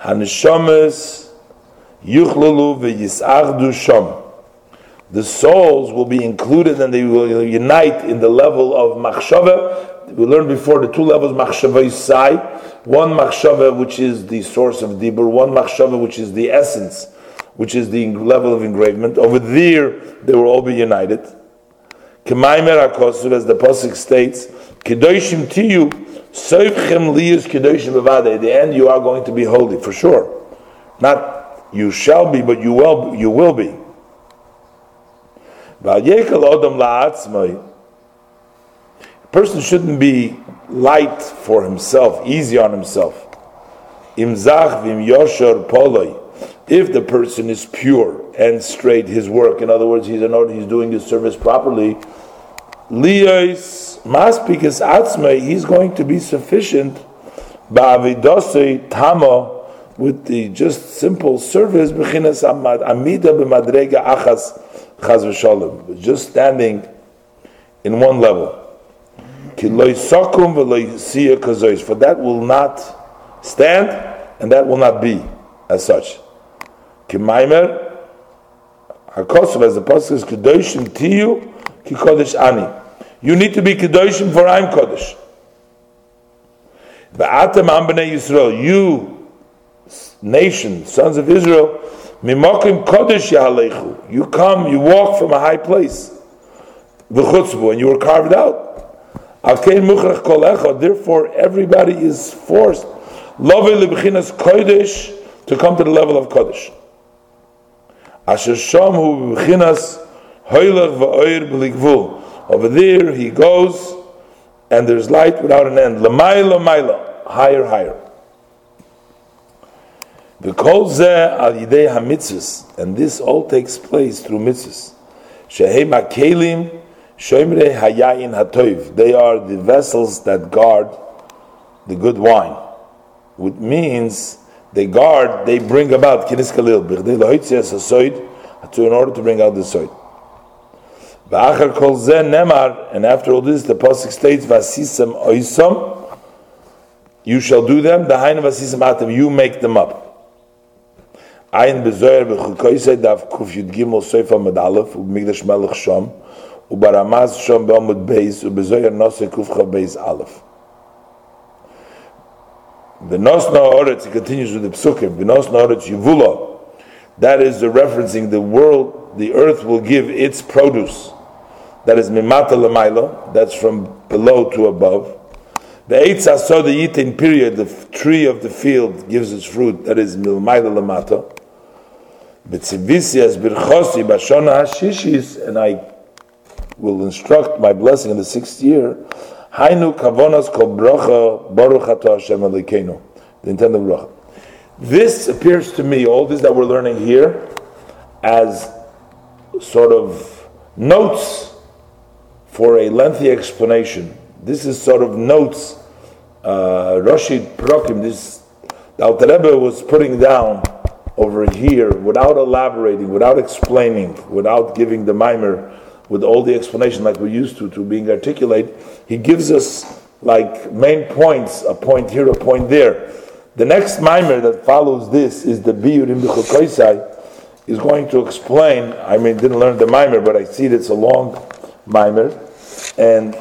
hanishamas yuchlalu sham. The souls will be included and they will unite in the level of machshava. We learned before the two levels machshava yisai. One machshava which is the source of dibur, one machshava which is the essence, which is the level of engravement. Over there, they will all be united. Kemaimer akosur, as the pasuk states, kedoshim tiyu soivchem liyus kedoshim bevade. At the end, you are going to be holy for sure. Not you shall be, but you will. You will be. A person shouldn't be light for himself, easy on himself. Imzach vim yoshar poloi. If the person is pure and straight, his work, in other words, he's an order, he's doing his service properly. Liyos maspikas atzmei, he's going to be sufficient. Ba'avidosei tama, with the just simple service, achas just standing in one level. For that will not stand, and that will not be as such. Kimaimer, Hakosov, as the Pasuk is Kedoshim Tiyu, Ki Kodesh Ani. You need to be Kedoshim for I'm Kodesh. V'atem Am B'nai Yisrael, you nation, sons of Israel, Mimokim Kodesh Yahalechu. You come, you walk from a high place. V'chutzbu, and you were carved out. Therefore everybody is forced. Love Lebchinas Kodesh to come to the level of Kodesh. Asher. Over there he goes, and there's light without an end. Lamaila Maila, higher, higher. The kol zeh al yidei hamitzvus, and this all takes place through mitzvahs. Shehem hakelim shoimre hayayin hatoiv. They are the vessels that guard the good wine, which means they guard, they bring about kinis kalil, in order to bring out the soid. V'achar kol zeh nemar, and after all this, the pasuk states, "Vasisam oisam." You shall do them. The hain vasisam atam. You make them up. Ein bezoyer b'chukoisei dav kuf yud gimel soifa medalef u'migdash melech shom u'baramaz shom be'omud beis u'bezoyer nosei kuf beis alef. V'nos oretz, he continues with the psukim, v'nos oretz yivula, that is the referencing the world, the earth will give its produce. That is mimata lemaila, that's from below to above. The eitz aso the yitin period, the tree of the field gives its fruit, that is milmaila lamata. B'tzivisias birchosi b'shona hashishis, and I will instruct my blessing in the sixth year, Hainu kavonas kol bracha baruch Hashem elikenu. The intent of bracha. This appears to me, all this that we're learning here, as sort of notes for a lengthy explanation. This is sort of notes. Uh, Rashid Prokim, this the Alter Rebbe was putting down over here without elaborating, without explaining, without giving the mimer with all the explanation like we're used to, to being articulate, he gives us like main points, a point here, a point there. The next mimer that follows this is the Biyur in B'chukoisai, is going to explain, I mean, didn't learn the mimer, but I see it's a long mimer, and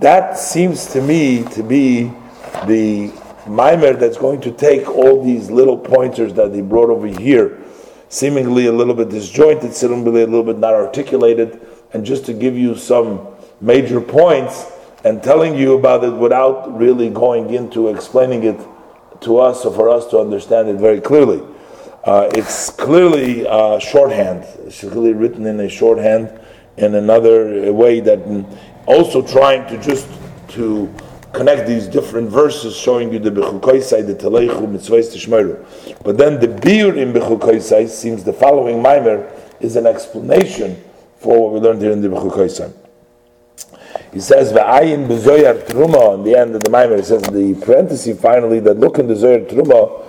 that seems to me to be the mimer that's going to take all these little pointers that he brought over here, seemingly a little bit disjointed, seemingly a little bit not articulated, and just to give you some major points and telling you about it without really going into explaining it to us or for us to understand it very clearly. Uh, it's clearly uh, shorthand. It's clearly written in a shorthand in another way that also trying to just to connect these different verses showing you the Bechukoisai, the Telechu, Mitzvahs Tishmeru. But then the Biur in Bechukoisai seems the following mimer is an explanation for what we learned here in the Bechukoisai. He says, V'ayin b'zoyar truma, on the end of the Maimer, he says in the parenthesis finally, that look in the Zoyar truma,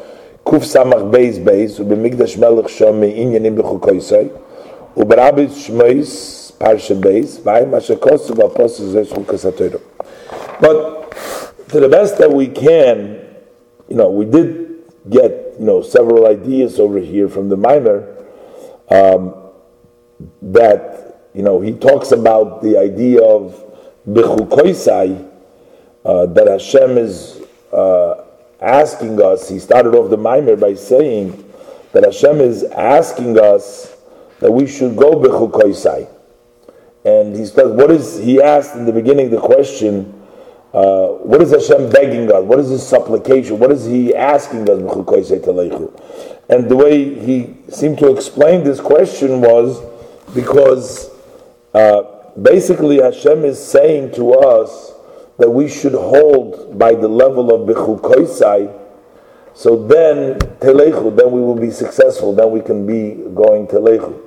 Kuf Samach Beis Beis, Ubemigdash Melech Shom Me'inyanim Bechukoisai, Uberabit Shmois Parsha Beis, V'ayin Mashakosu V'aposu Zeh Chukas But to the best that we can, you know, we did get, you know, several ideas over here from the Maimer, um, that, you know, he talks about the idea of Bechukoisai, uh, that Hashem is uh, asking us, he started off the Maimer by saying that Hashem is asking us that we should go Bechukoisai. And he says, what is, he asked in the beginning the question, uh, what is Hashem begging us? What is his supplication? What is he asking us? And the way he seemed to explain this question was because uh, basically Hashem is saying to us that we should hold by the level of Bechukoisai. So then Telechu, then we will be successful. Then we can be going Telechu.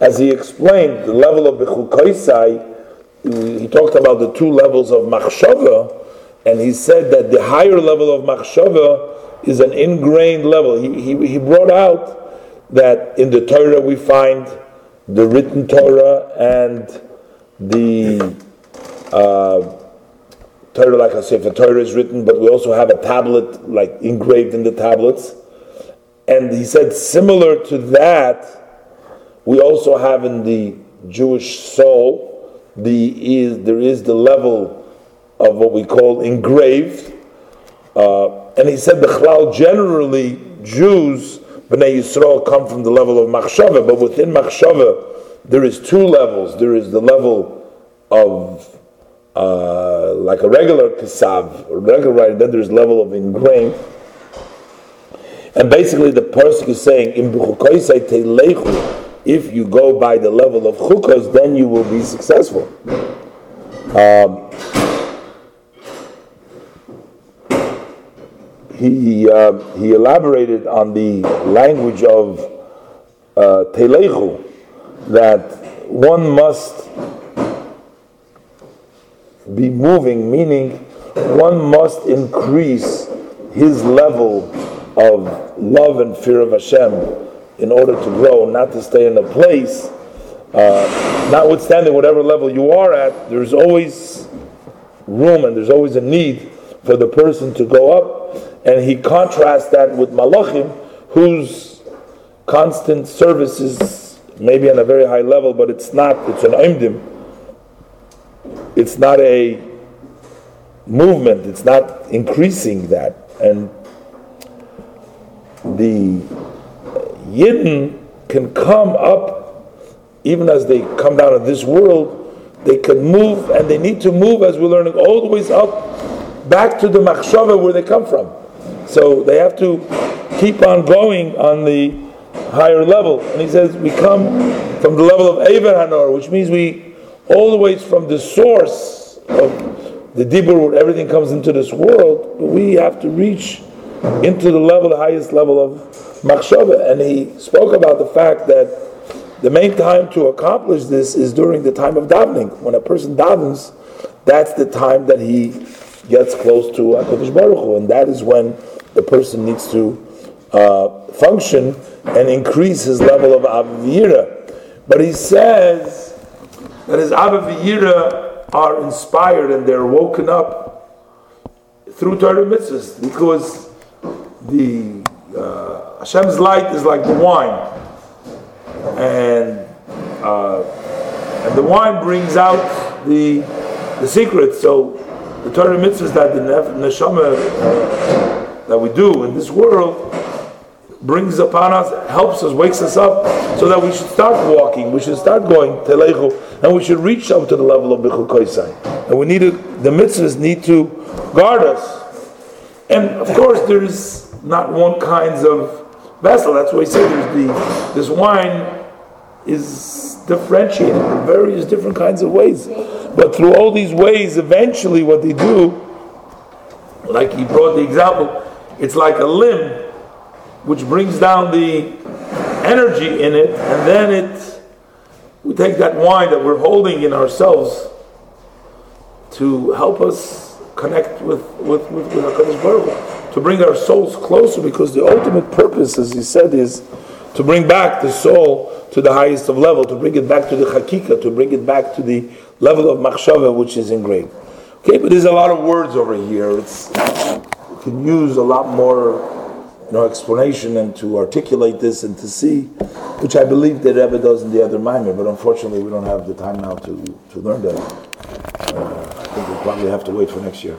As he explained, the level of Bechukoisai he talked about the two levels of machshava, and he said that the higher level of machshava is an ingrained level. He, he, he brought out that in the Torah we find the written Torah and the uh, Torah, like I say, if a Torah is written, but we also have a tablet, like engraved in the tablets. And he said, similar to that, we also have in the Jewish soul the is there is the level of what we call engraved. Uh, and he said, Bechlal, generally, Jews, Bnei Yisrael, come from the level of Machshava, but within Machshava, there is two levels. There is the level of uh, like a regular kasav, or regular writing, then there's level of ingrained. And basically, the person is saying, "In if you go by the level of chukos, then you will be successful. Um, he uh, he elaborated on the language of uh, telechu that one must be moving, meaning one must increase his level of love and fear of Hashem in order to grow, not to stay in a place. Uh, notwithstanding whatever level you are at, there's always room and there's always a need for the person to go up. And he contrasts that with malachim, whose constant service is maybe on a very high level, but it's not, it's an imdim. It's not a movement, it's not increasing that. And the Yidden can come up, even as they come down of this world, they can move, and they need to move, as we're learning, all the ways up, back to the machshava where they come from. So they have to keep on going on the higher level. And he says, we come from the level of Ever Hanor, which means we, all the ways from the source of the Dibur, where everything comes into this world, we have to reach into the level, the highest level of machshava, and he spoke about the fact that the main time to accomplish this is during the time of davening. When a person davens, that's the time that he gets close to Hakadosh Baruch Hu, and that is when the person needs to uh, function and increase his level of avivira. But he says that his avivira are inspired and they're woken up through Torah mitzvahs because the uh, Hashem's light is like the wine, and uh, and the wine brings out the the secret. So the Torah mitzvahs that the neshama that we do in this world brings upon us, helps us, wakes us up, so that we should start walking, we should start going telechu, and we should reach up to the level of Bechukoisai. And we need to, the mitzvahs need to guard us. And of course, there is not one kinds of vessel. That's why he said there's the this wine is differentiated in various different kinds of ways. But through all these ways, eventually what they do like he brought the example, it's like a limb which brings down the energy in it, and then it we take that wine that we're holding in ourselves to help us connect with with with, with HaKadosh Baruch to bring our souls closer, because the ultimate purpose, as he said, is to bring back the soul to the highest of level, to bring it back to the Hakika, to bring it back to the level of Machshava which is engraved. Okay, but there's a lot of words over here. It's can use a lot more you know, explanation and to articulate this and to see, which I believe that Rebbe does in the other Maimer, but unfortunately we don't have the time now to, to learn that. Uh, I think we'll probably have to wait for next year.